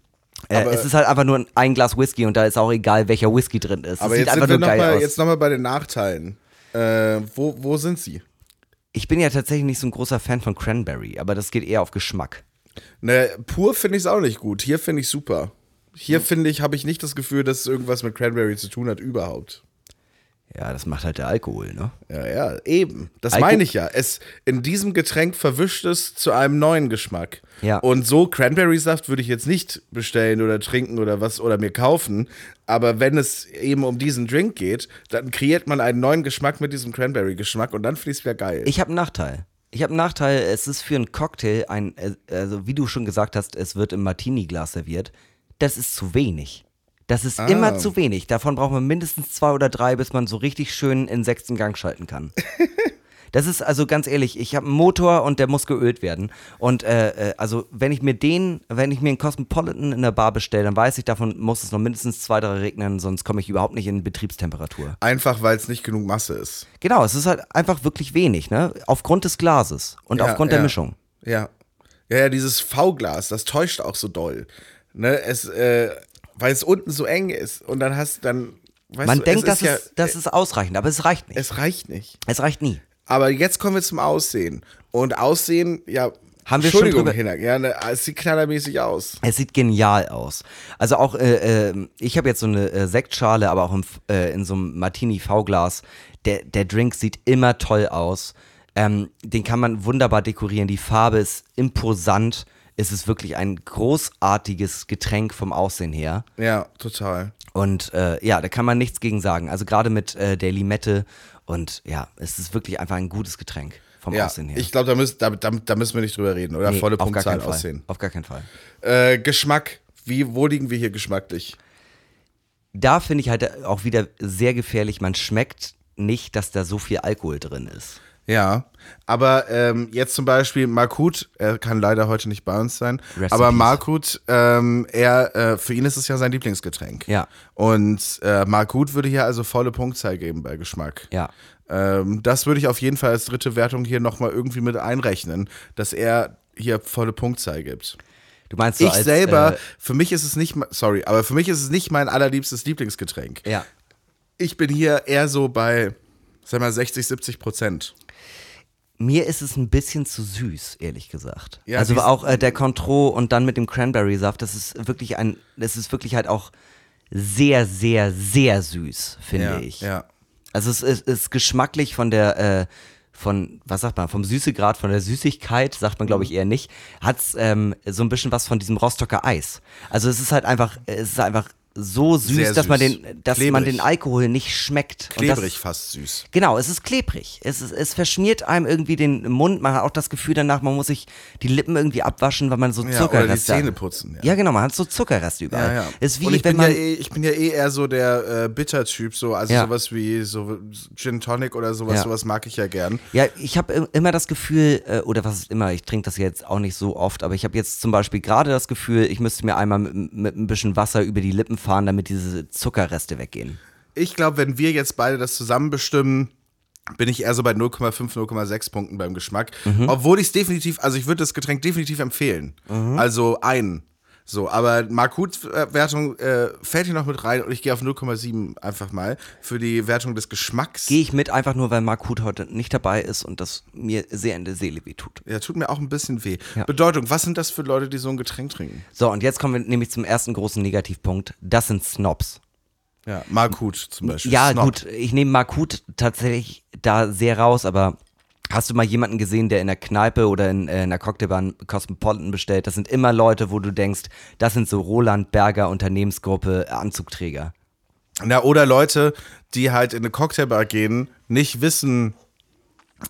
äh, es ist halt einfach nur ein Glas Whisky und da ist auch egal, welcher Whisky drin ist. Aber es sieht jetzt sind einfach nur geil nochmal aus. jetzt noch mal bei den Nachteilen. Äh, wo, wo sind sie? Ich bin ja tatsächlich nicht so ein großer Fan von Cranberry, aber das geht eher auf Geschmack. Ne, pur finde ich es auch nicht gut. Hier finde ich super. Hier finde ich, habe ich nicht das Gefühl, dass es irgendwas mit Cranberry zu tun hat, überhaupt. Ja, das macht halt der Alkohol, ne? Ja, ja, eben. Das Alko- meine ich ja. Es in diesem Getränk verwischt es zu einem neuen Geschmack. Ja. Und so Cranberry-Saft würde ich jetzt nicht bestellen oder trinken oder was oder mir kaufen. Aber wenn es eben um diesen Drink geht, dann kreiert man einen neuen Geschmack mit diesem Cranberry-Geschmack und dann es wieder geil. Ich habe einen Nachteil. Ich habe einen Nachteil, es ist für einen Cocktail ein, äh, also wie du schon gesagt hast, es wird im Martini-Glas serviert. Das ist zu wenig. Das ist immer zu wenig. Davon braucht man mindestens zwei oder drei, bis man so richtig schön in sechsten Gang schalten kann. Das ist also ganz ehrlich, ich habe einen Motor und der muss geölt werden. Und äh, äh, also wenn ich mir den, wenn ich mir einen Cosmopolitan in der Bar bestelle, dann weiß ich, davon muss es noch mindestens zwei, drei regnen, sonst komme ich überhaupt nicht in Betriebstemperatur. Einfach, weil es nicht genug Masse ist. Genau, es ist halt einfach wirklich wenig, ne? Aufgrund des Glases und Ja, aufgrund der ja. Mischung. Ja. Ja, ja, dieses V-Glas, das täuscht auch so doll. Ne, es, äh, weil es unten so eng ist und dann hast dann, Man du, denkt, es das, ist ja, ist, das ist ausreichend, aber es reicht nicht. es reicht nicht. Es reicht nie. Aber jetzt kommen wir zum Aussehen. Und Aussehen, ja, Haben wir schon Entschuldigung, drüber- Hinak, ja, ne, es sieht knallermäßig aus. Es sieht genial aus. Also auch, äh, äh, ich habe jetzt so eine äh, Sektschale, aber auch im, äh, in so einem Martini-V-Glas. Der, der Drink sieht immer toll aus. Ähm, den kann man wunderbar dekorieren. Die Farbe ist imposant. Es ist wirklich ein großartiges Getränk vom Aussehen her. Ja, total. Und äh, ja, da kann man nichts gegen sagen. Also gerade mit äh, der Limette und ja, es ist wirklich einfach ein gutes Getränk vom Ja, Aussehen her. ich glaube, da, müssen- da, da, da müssen wir nicht drüber reden, oder? Nee, Volle auf gar Punktzahl keinen Fall. aussehen. Auf gar keinen Fall. Äh, Geschmack. Wie, wo liegen wir hier geschmacklich? Da finde ich halt auch wieder sehr gefährlich. Man schmeckt nicht, dass da so viel Alkohol drin ist. Ja, aber ähm, jetzt zum Beispiel Markut, er kann leider heute nicht bei uns sein, Rest aber. Markut, ähm, er, äh, für ihn ist es ja sein Lieblingsgetränk. Ja. Und äh, Markut würde hier also volle Punktzahl geben bei Geschmack. Ja. Ähm, das würde ich auf jeden Fall als dritte Wertung hier nochmal irgendwie mit einrechnen, dass er hier volle Punktzahl gibt. Du meinst so ich als, selber, Äh, für mich ist es nicht, sorry, aber für mich ist es nicht mein allerliebstes Lieblingsgetränk. ja. Ich bin hier eher so bei, sag mal, 60, 70 Prozent. Mir ist es ein bisschen zu süß, ehrlich gesagt. Ja, also auch äh, der Contro und dann mit dem Cranberry-Saft, das ist wirklich ein, das ist wirklich halt auch sehr, sehr, sehr süß, finde ja, ich. Ja. Also es ist, ist geschmacklich von der, äh, von, was sagt man, vom Süßegrad, von der Süßigkeit, sagt man glaube ich eher nicht, hat es ähm, so ein bisschen was von diesem Rostocker Eis. Also es ist halt einfach, es ist einfach so süß, Sehr dass man süß. den, dass man Klebrig. den Alkohol nicht schmeckt. Und das- Klebrig fast süß. Genau, es ist klebrig. Es, ist, es verschmiert einem irgendwie den Mund. Man hat auch das Gefühl danach, man muss sich die Lippen irgendwie abwaschen, weil man so Ja, Zuckerreste oder die Zähne hat. putzen. Ja. genau, man hat so Zuckerreste überall. Ja, ja. Ist wie und ich wenn bin, man. ja eh, ich bin ja eh eher so der äh, Bitter-Typ, so, also Ja. sowas wie so Gin Tonic oder sowas, Ja. sowas mag ich ja gern. Ja, ich habe immer das Gefühl, äh, oder was ist immer, ich trinke das jetzt auch nicht so oft, aber ich habe jetzt zum Beispiel gerade das Gefühl, ich müsste mir einmal mit, mit ein bisschen Wasser über die Lippen fahren, damit diese Zuckerreste weggehen. Ich glaube, wenn wir jetzt beide das zusammen bestimmen, bin ich eher so bei 0,5, 0,6 Punkten beim Geschmack. Mhm. Obwohl ich es definitiv, also ich würde das Getränk definitiv empfehlen. Mhm. Also ein. So, aber Markut-Wertung äh, fällt hier noch mit rein und ich gehe auf 0,7 einfach mal für die Wertung des Geschmacks. Gehe ich mit, einfach nur, weil Markut heute nicht dabei ist und das mir sehr in der Seele wehtut. ja, tut mir auch ein bisschen weh. Ja. Bedeutung, was sind das für Leute, die so ein Getränk trinken? So, und jetzt kommen wir nämlich zum ersten großen Negativpunkt. Das sind Snobs. Ja, Markut zum Beispiel. Ja, Snob. gut, ich nehme Markut tatsächlich da sehr raus, aber hast du mal jemanden gesehen, der in der Kneipe oder in, äh, in der Cocktailbar einen Cosmopolitan bestellt? Das sind immer Leute, wo du denkst, das sind so Roland Berger Unternehmensgruppe Anzugträger. Na, oder Leute, die halt in eine Cocktailbar gehen, nicht wissen,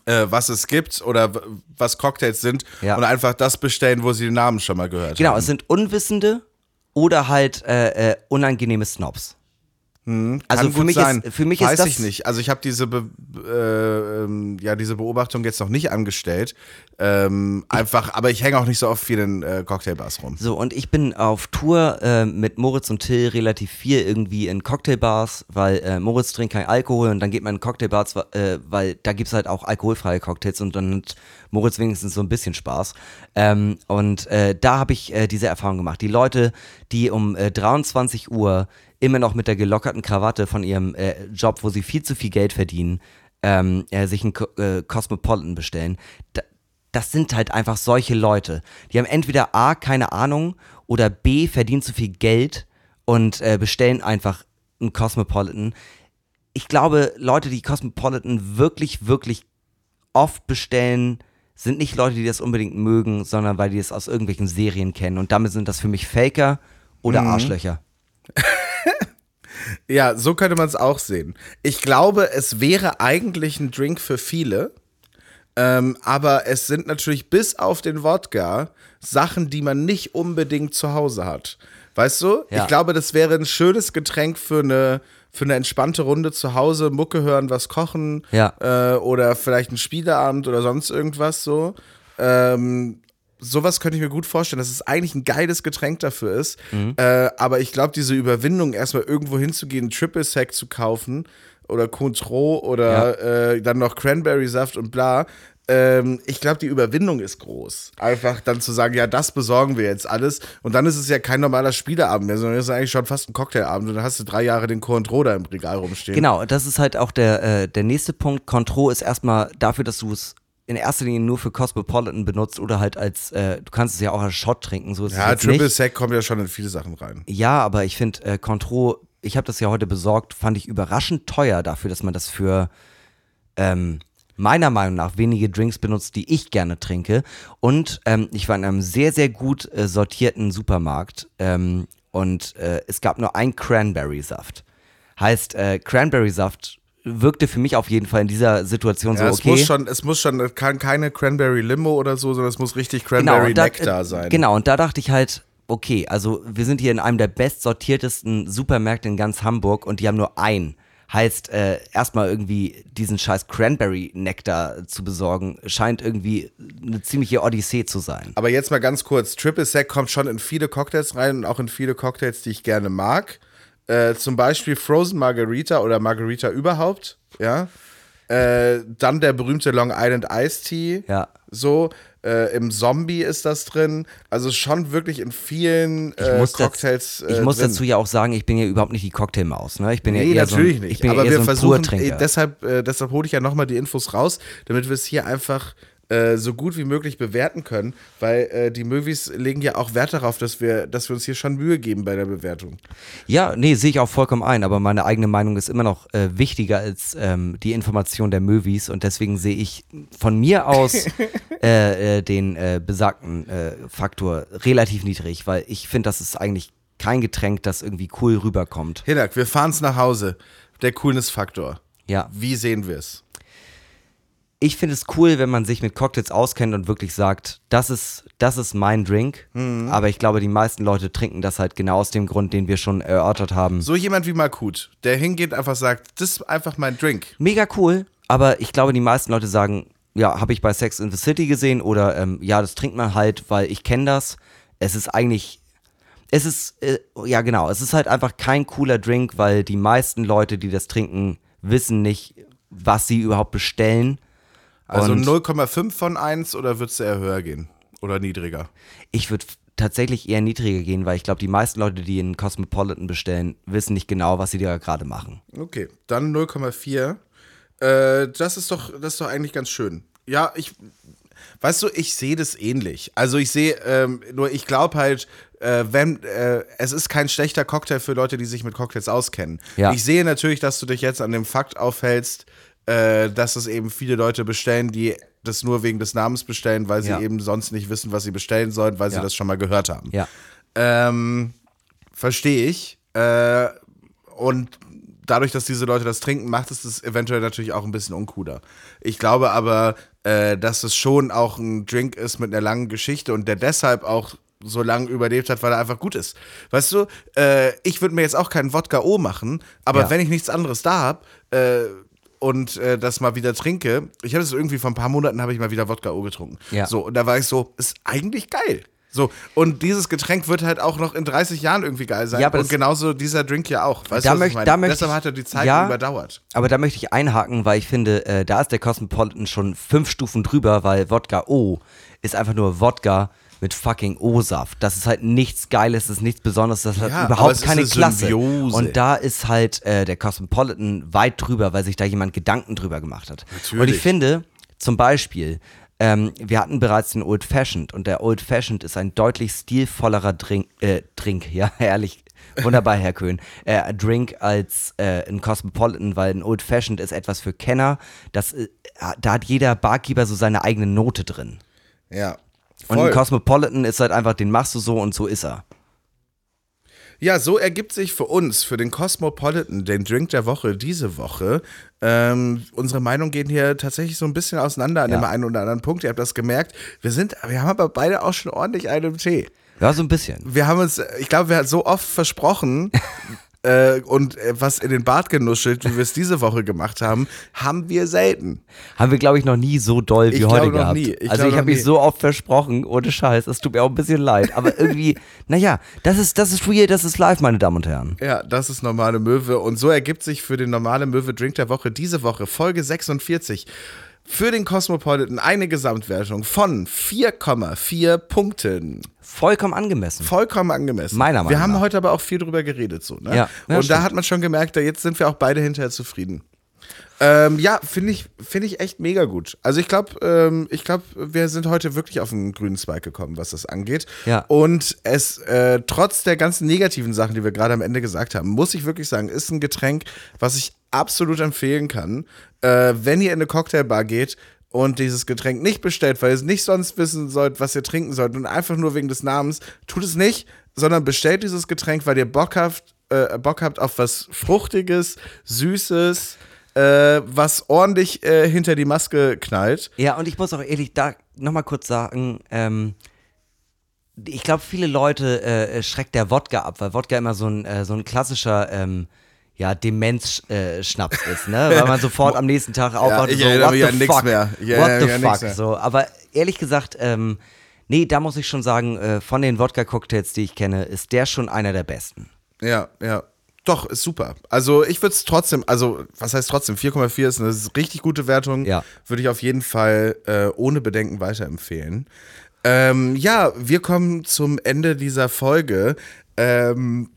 äh, was es gibt oder was Cocktails sind Ja. und einfach das bestellen, wo sie den Namen schon mal gehört Genau, haben. es sind Unwissende oder halt äh, äh, unangenehme Snobs. Also Kann für mich, sein. Ist, für mich Weiß ist das ich nicht. Also ich habe diese, Be äh, ähm, ja, diese Beobachtung jetzt noch nicht angestellt. Ähm, einfach, aber ich hänge auch nicht so oft viel in äh, Cocktailbars rum. So, und ich bin auf Tour äh, mit Moritz und Till relativ viel irgendwie in Cocktailbars, weil äh, Moritz trinkt kein Alkohol und dann geht man in Cocktailbars, äh, weil da gibt's halt auch alkoholfreie Cocktails und dann hat Moritz wenigstens so ein bisschen Spaß. Ähm, und äh, da habe ich diese Erfahrung gemacht. Die Leute, die um äh, 23 Uhr immer noch mit der gelockerten Krawatte von ihrem äh, Job, wo sie viel zu viel Geld verdienen, ähm, äh, sich einen äh, Cosmopolitan bestellen. Da, das sind halt einfach solche Leute. Die haben entweder A, keine Ahnung oder B, verdienen zu viel Geld und äh, bestellen einfach einen Cosmopolitan. Ich glaube, Leute, die Cosmopolitan wirklich, wirklich oft bestellen, sind nicht Leute, die das unbedingt mögen, sondern weil die es aus irgendwelchen Serien kennen. Und damit sind das für mich Faker oder Arschlöcher. Ja, so könnte man es auch sehen. Ich glaube, es wäre eigentlich ein Drink für viele. Ähm, aber es sind natürlich bis auf den Wodka Sachen, die man nicht unbedingt zu Hause hat. Weißt du? Ja. Ich glaube, das wäre ein schönes Getränk für eine, für eine entspannte Runde zu Hause. Mucke hören, was kochen. Ja. Äh, oder vielleicht ein Spieleabend oder sonst irgendwas so. Ähm, sowas könnte ich mir gut vorstellen, dass es eigentlich ein geiles Getränk dafür ist. Äh, aber ich glaube, diese Überwindung, erstmal irgendwo hinzugehen, Triple Sec zu kaufen oder Cointreau oder äh, dann noch Cranberry-Saft und bla. Ähm, ich glaube, die Überwindung ist groß. Einfach dann zu sagen, ja, das besorgen wir jetzt alles. Und dann ist es ja kein normaler Spieleabend mehr, sondern es ist eigentlich schon fast ein Cocktailabend. Und dann hast du drei Jahre den Cointreau da im Regal rumstehen. Genau, das ist halt auch der, äh, der nächste Punkt. Contro ist erstmal dafür, dass du es in erster Linie nur für Cosmopolitan benutzt oder halt als, äh, du kannst es ja auch als Shot trinken, so Ja, Triple. Sec kommt ja schon in viele Sachen rein. Ja, aber ich finde, äh, Contro, ich habe das ja heute besorgt, fand ich überraschend teuer dafür, dass man das für ähm, meiner Meinung nach wenige Drinks benutzt, die ich gerne trinke. Und ähm, ich war in einem sehr, sehr gut äh, sortierten Supermarkt ähm, und äh, es gab nur ein Cranberry-Saft. Heißt, äh, Cranberry-Saft wirkte für mich auf jeden Fall in dieser Situation Ja, so es okay. muss schon, es muss schon, es kann keine Cranberry Limo oder so, sondern es muss richtig Cranberry und da, Nectar äh, sein. Genau, und da dachte ich halt, okay, also wir sind hier in einem der bestsortiertesten Supermärkte in ganz Hamburg und die haben nur einen. Heißt, äh, erstmal irgendwie diesen scheiß Cranberry-Nektar zu besorgen, scheint irgendwie eine ziemliche Odyssee zu sein. Aber jetzt mal ganz kurz, Triple Sec kommt schon in viele Cocktails rein und auch in viele Cocktails, die ich gerne mag. Äh, zum Beispiel Frozen Margarita oder Margarita überhaupt, ja. Äh, dann der berühmte Long Island Iced Tea. Ja. So, äh, im Zombie ist das drin. Also schon wirklich in vielen äh, Cocktails. Ich äh, muss drin. dazu ja auch sagen, ich bin ja überhaupt nicht die Cocktailmaus. Ne? Ich bin Nee, ja eher natürlich so ein, nicht. Ich bin Aber ja eher wir so ein versuchen, äh, deshalb, äh, deshalb hole ich ja nochmal die Infos raus, damit wir es hier einfach äh, so gut wie möglich bewerten können, weil äh, die Movies legen ja auch Wert darauf, dass wir, dass wir uns hier schon Mühe geben bei der Bewertung. Ja, nee, sehe ich auch vollkommen ein, aber meine eigene Meinung ist immer noch äh, wichtiger als ähm, die Information der Movies und deswegen sehe ich von mir aus äh, äh, den besagten Faktor relativ niedrig, weil ich finde, das ist eigentlich kein Getränk, das irgendwie cool rüberkommt. Hinak, wir fahren's nach Hause. Der Coolness-Faktor. Ja, Wie sehen wir es? Ich finde es cool, wenn man sich mit Cocktails auskennt und wirklich sagt, das ist, das ist mein Drink, aber ich glaube, die meisten Leute trinken das halt genau aus dem Grund, den wir schon erörtert haben. So jemand wie Makut, der hingeht und einfach sagt, das ist einfach mein Drink. Mega cool, aber ich glaube, die meisten Leute sagen, ja, habe ich bei Sex in the City gesehen oder ähm, ja, das trinkt man halt, weil ich kenne das. Es ist eigentlich, es ist, äh, ja genau, es ist halt einfach kein cooler Drink, weil die meisten Leute, die das trinken, wissen nicht, was sie überhaupt bestellen. Also Und- 0,5 von 1 oder würdest du eher höher gehen? Oder niedriger? Ich würde tatsächlich eher niedriger gehen, weil ich glaube, die meisten Leute, die einen Cosmopolitan bestellen, wissen nicht genau, was sie da gerade machen. Okay, dann 0,4. Äh, das ist doch, das ist doch eigentlich ganz schön. Ja, ich, weißt du, ich sehe das ähnlich. Also ich sehe, ähm, nur ich glaube halt, äh, wenn, äh, es ist kein schlechter Cocktail für Leute, die sich mit Cocktails auskennen. Ja. Ich sehe natürlich, dass du dich jetzt an dem Fakt aufhältst, äh, dass es eben viele Leute bestellen, die das nur wegen des Namens bestellen, weil sie Ja. eben sonst nicht wissen, was sie bestellen sollen, weil sie Ja. das schon mal gehört haben. Ja. Ähm, verstehe ich. Äh, und dadurch, dass diese Leute das trinken, macht es das eventuell natürlich auch ein bisschen uncooler. Ich glaube aber, äh, dass es schon auch ein Drink ist mit einer langen Geschichte und der deshalb auch so lange überlebt hat, weil er einfach gut ist. Weißt du, äh, ich würde mir jetzt auch keinen Wodka O machen, aber Ja. wenn ich nichts anderes da habe, äh, und äh, das mal wieder trinke, ich habe es irgendwie vor ein paar Monaten habe ich mal wieder Wodka O getrunken. Ja. So, und da war ich so, ist eigentlich geil. So, und dieses Getränk wird halt auch noch in 30 Jahren irgendwie geil sein. Ja, aber und das- genauso dieser Drink ja auch. Weißt Da du, was möcht- ich meine? da möchte Deshalb ich- hat er die Zeit ja. überdauert. Aber da möchte ich einhaken, weil ich finde, äh, da ist der Cosmopolitan schon fünf Stufen drüber, weil Wodka O ist einfach nur Wodka mit fucking O-Saft. Das ist halt nichts Geiles, das ist nichts Besonderes, das hat Ja, überhaupt keine eine Klasse. Symbiose. Und da ist halt äh, der Cosmopolitan weit drüber, weil sich da jemand Gedanken drüber gemacht hat. Und ich Natürlich. finde, zum Beispiel, ähm, wir hatten bereits den Old Fashioned und der Old Fashioned ist ein deutlich stilvollerer Drink, äh, Drink, ja, ehrlich. Wunderbar, Herr Köhn. Äh, Drink als äh, ein Cosmopolitan, weil ein Old Fashioned ist etwas für Kenner. Das, äh, da hat jeder Barkeeper so seine eigene Note drin. Ja. Und Voll. Cosmopolitan ist halt einfach, den machst du so und so ist er. Ja, so ergibt sich für uns, für den Cosmopolitan, den Drink der Woche diese Woche. Ähm, unsere Meinungen gehen hier tatsächlich so ein bisschen auseinander an Ja. dem einen oder anderen Punkt. Ihr habt das gemerkt. Wir sind, wir haben aber beide auch schon ordentlich einen im Tee. Ja, so ein bisschen. Wir haben uns, ich glaube, wir haben so oft versprochen äh, und äh, was in den Bart genuschelt, wie wir es diese Woche gemacht haben, haben wir selten. Haben wir, glaube ich, noch nie so doll wie Ich heute gehabt. Ich also ich habe mich so oft versprochen, ohne Scheiß. Es tut mir auch ein bisschen leid. Aber irgendwie, naja, das ist, das ist real, das ist live, meine Damen und Herren. Ja, das ist normale Möwe. Und so ergibt sich für den normale Möwe Drink der Woche diese Woche, Folge 46, für den Cosmopolitan eine Gesamtwertung von 4,4 Punkten. Vollkommen angemessen. Vollkommen angemessen. Meiner Meinung Wir haben nach. heute aber auch viel drüber geredet, so, ne? Ja, ja, Und da hat man schon gemerkt, da jetzt sind wir auch beide hinterher zufrieden. Ähm, ja, finde ich, finde ich echt mega gut. Also ich glaube, ähm, ich glaube, wir sind heute wirklich auf einen grünen Zweig gekommen, was das angeht. Ja. Und es, äh, trotz der ganzen negativen Sachen, die wir gerade am Ende gesagt haben, muss ich wirklich sagen, ist ein Getränk, was ich absolut empfehlen kann, äh, wenn ihr in eine Cocktailbar geht und dieses Getränk nicht bestellt, weil ihr es nicht sonst wissen sollt, was ihr trinken sollt und einfach nur wegen des Namens, tut es nicht, sondern bestellt dieses Getränk, weil ihr Bock habt, äh, Bock habt auf was Fruchtiges, Süßes, äh, was ordentlich äh, hinter die Maske knallt. Ja, und ich muss auch ehrlich da nochmal kurz sagen, ähm, ich glaube, viele Leute äh, schreckt der Wodka ab, weil Wodka immer so ein, äh, so ein klassischer ähm, ja, Demenz-Schnaps äh, Schnaps ist, ne? Weil man sofort am nächsten Tag aufwacht ich und so, what the fuck? mehr. What the fuck? So, aber ehrlich gesagt, ähm, nee, da muss ich schon sagen, äh, von den Wodka-Cocktails, die ich kenne, ist der schon einer der besten. Ja, ja. Doch, ist super. Also ich würde es trotzdem, also was heißt trotzdem, 4,4 ist eine richtig gute Wertung. Ja. Würde ich auf jeden Fall äh, ohne Bedenken weiterempfehlen. Ähm, ja, wir kommen zum Ende dieser Folge. Ähm,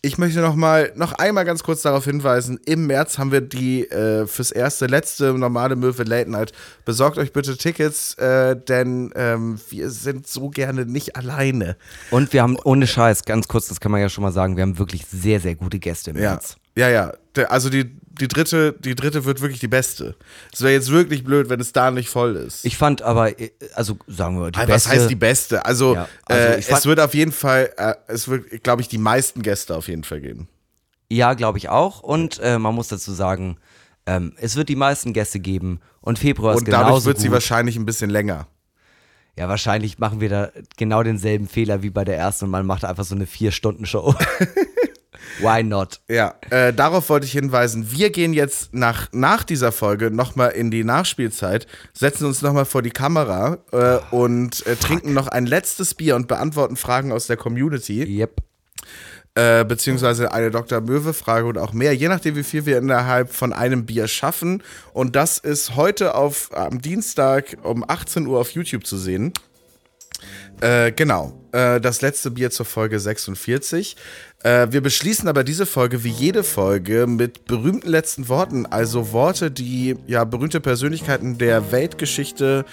ich möchte noch mal noch einmal ganz kurz darauf hinweisen: Im März haben wir die äh, fürs erste letzte normale Möwe Late Night. Besorgt euch bitte Tickets, äh, denn ähm, wir sind so gerne nicht alleine. Und wir haben, ohne Scheiß, ganz kurz, das kann man ja schon mal sagen, wir haben wirklich sehr, sehr gute Gäste im Ja, März. Ja, ja. Also die, die dritte, die dritte wird wirklich die beste. Es wäre jetzt wirklich blöd, wenn es da nicht voll ist. Ich fand aber, äh, also sagen wir mal, die Ah, beste. Was heißt die beste? Also, Ja, also äh, es wird auf jeden Fall, äh, es wird, glaube ich, die meisten Gäste auf jeden Fall geben. Ja, glaube ich auch. Und äh, man muss dazu sagen, ähm, es wird die meisten Gäste geben und Februar ist Und dadurch genauso wird sie gut. wahrscheinlich ein bisschen länger. Ja, wahrscheinlich machen wir da genau denselben Fehler wie bei der ersten und man macht einfach so eine Vier-Stunden-Show. Why not? Ja, äh, darauf wollte ich hinweisen. Wir gehen jetzt nach, nach dieser Folge nochmal in die Nachspielzeit, setzen uns nochmal vor die Kamera äh, und äh, trinken noch ein letztes Bier und beantworten Fragen aus der Community. Yep. äh, beziehungsweise eine Dr. Möwe-Frage oder auch mehr, je nachdem, wie viel wir innerhalb von einem Bier schaffen. Und das ist heute auf, am Dienstag um 18 Uhr auf YouTube zu sehen. Äh, genau, äh, das letzte Bier zur Folge 46. Äh, wir beschließen aber diese Folge wie jede Folge mit berühmten letzten Worten, also Worte, die ja berühmte Persönlichkeiten der Weltgeschichte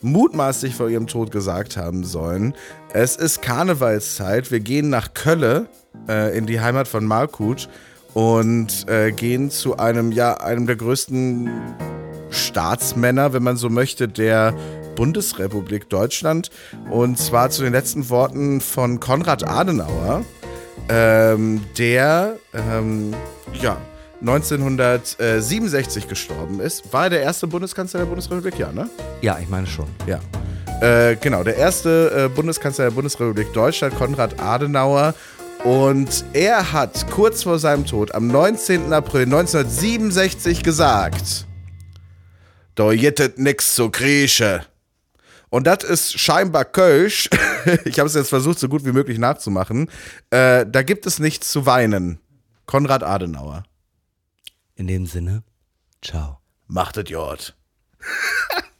mutmaßlich vor ihrem Tod gesagt haben sollen. Es ist Karnevalszeit, wir gehen nach Kölle äh, in die Heimat von Markut und äh, gehen zu einem, ja, einem der größten Staatsmänner, wenn man so möchte, der Bundesrepublik Deutschland. Und zwar zu den letzten Worten von Konrad Adenauer, ähm, der ähm, ja, 1967 gestorben ist. War er der erste Bundeskanzler der Bundesrepublik? Ja, ne? Ja, ich meine schon. Ja. Äh, genau, der erste äh, Bundeskanzler der Bundesrepublik Deutschland, Konrad Adenauer. Und er hat kurz vor seinem Tod am 19. April 1967 gesagt: Da jettet nix zu Grieche. Und das ist scheinbar Kölsch. ich habe es jetzt versucht, so gut wie möglich nachzumachen. Äh, da gibt es nichts zu weinen. Konrad Adenauer. In dem Sinne, ciao. Macht es Jord.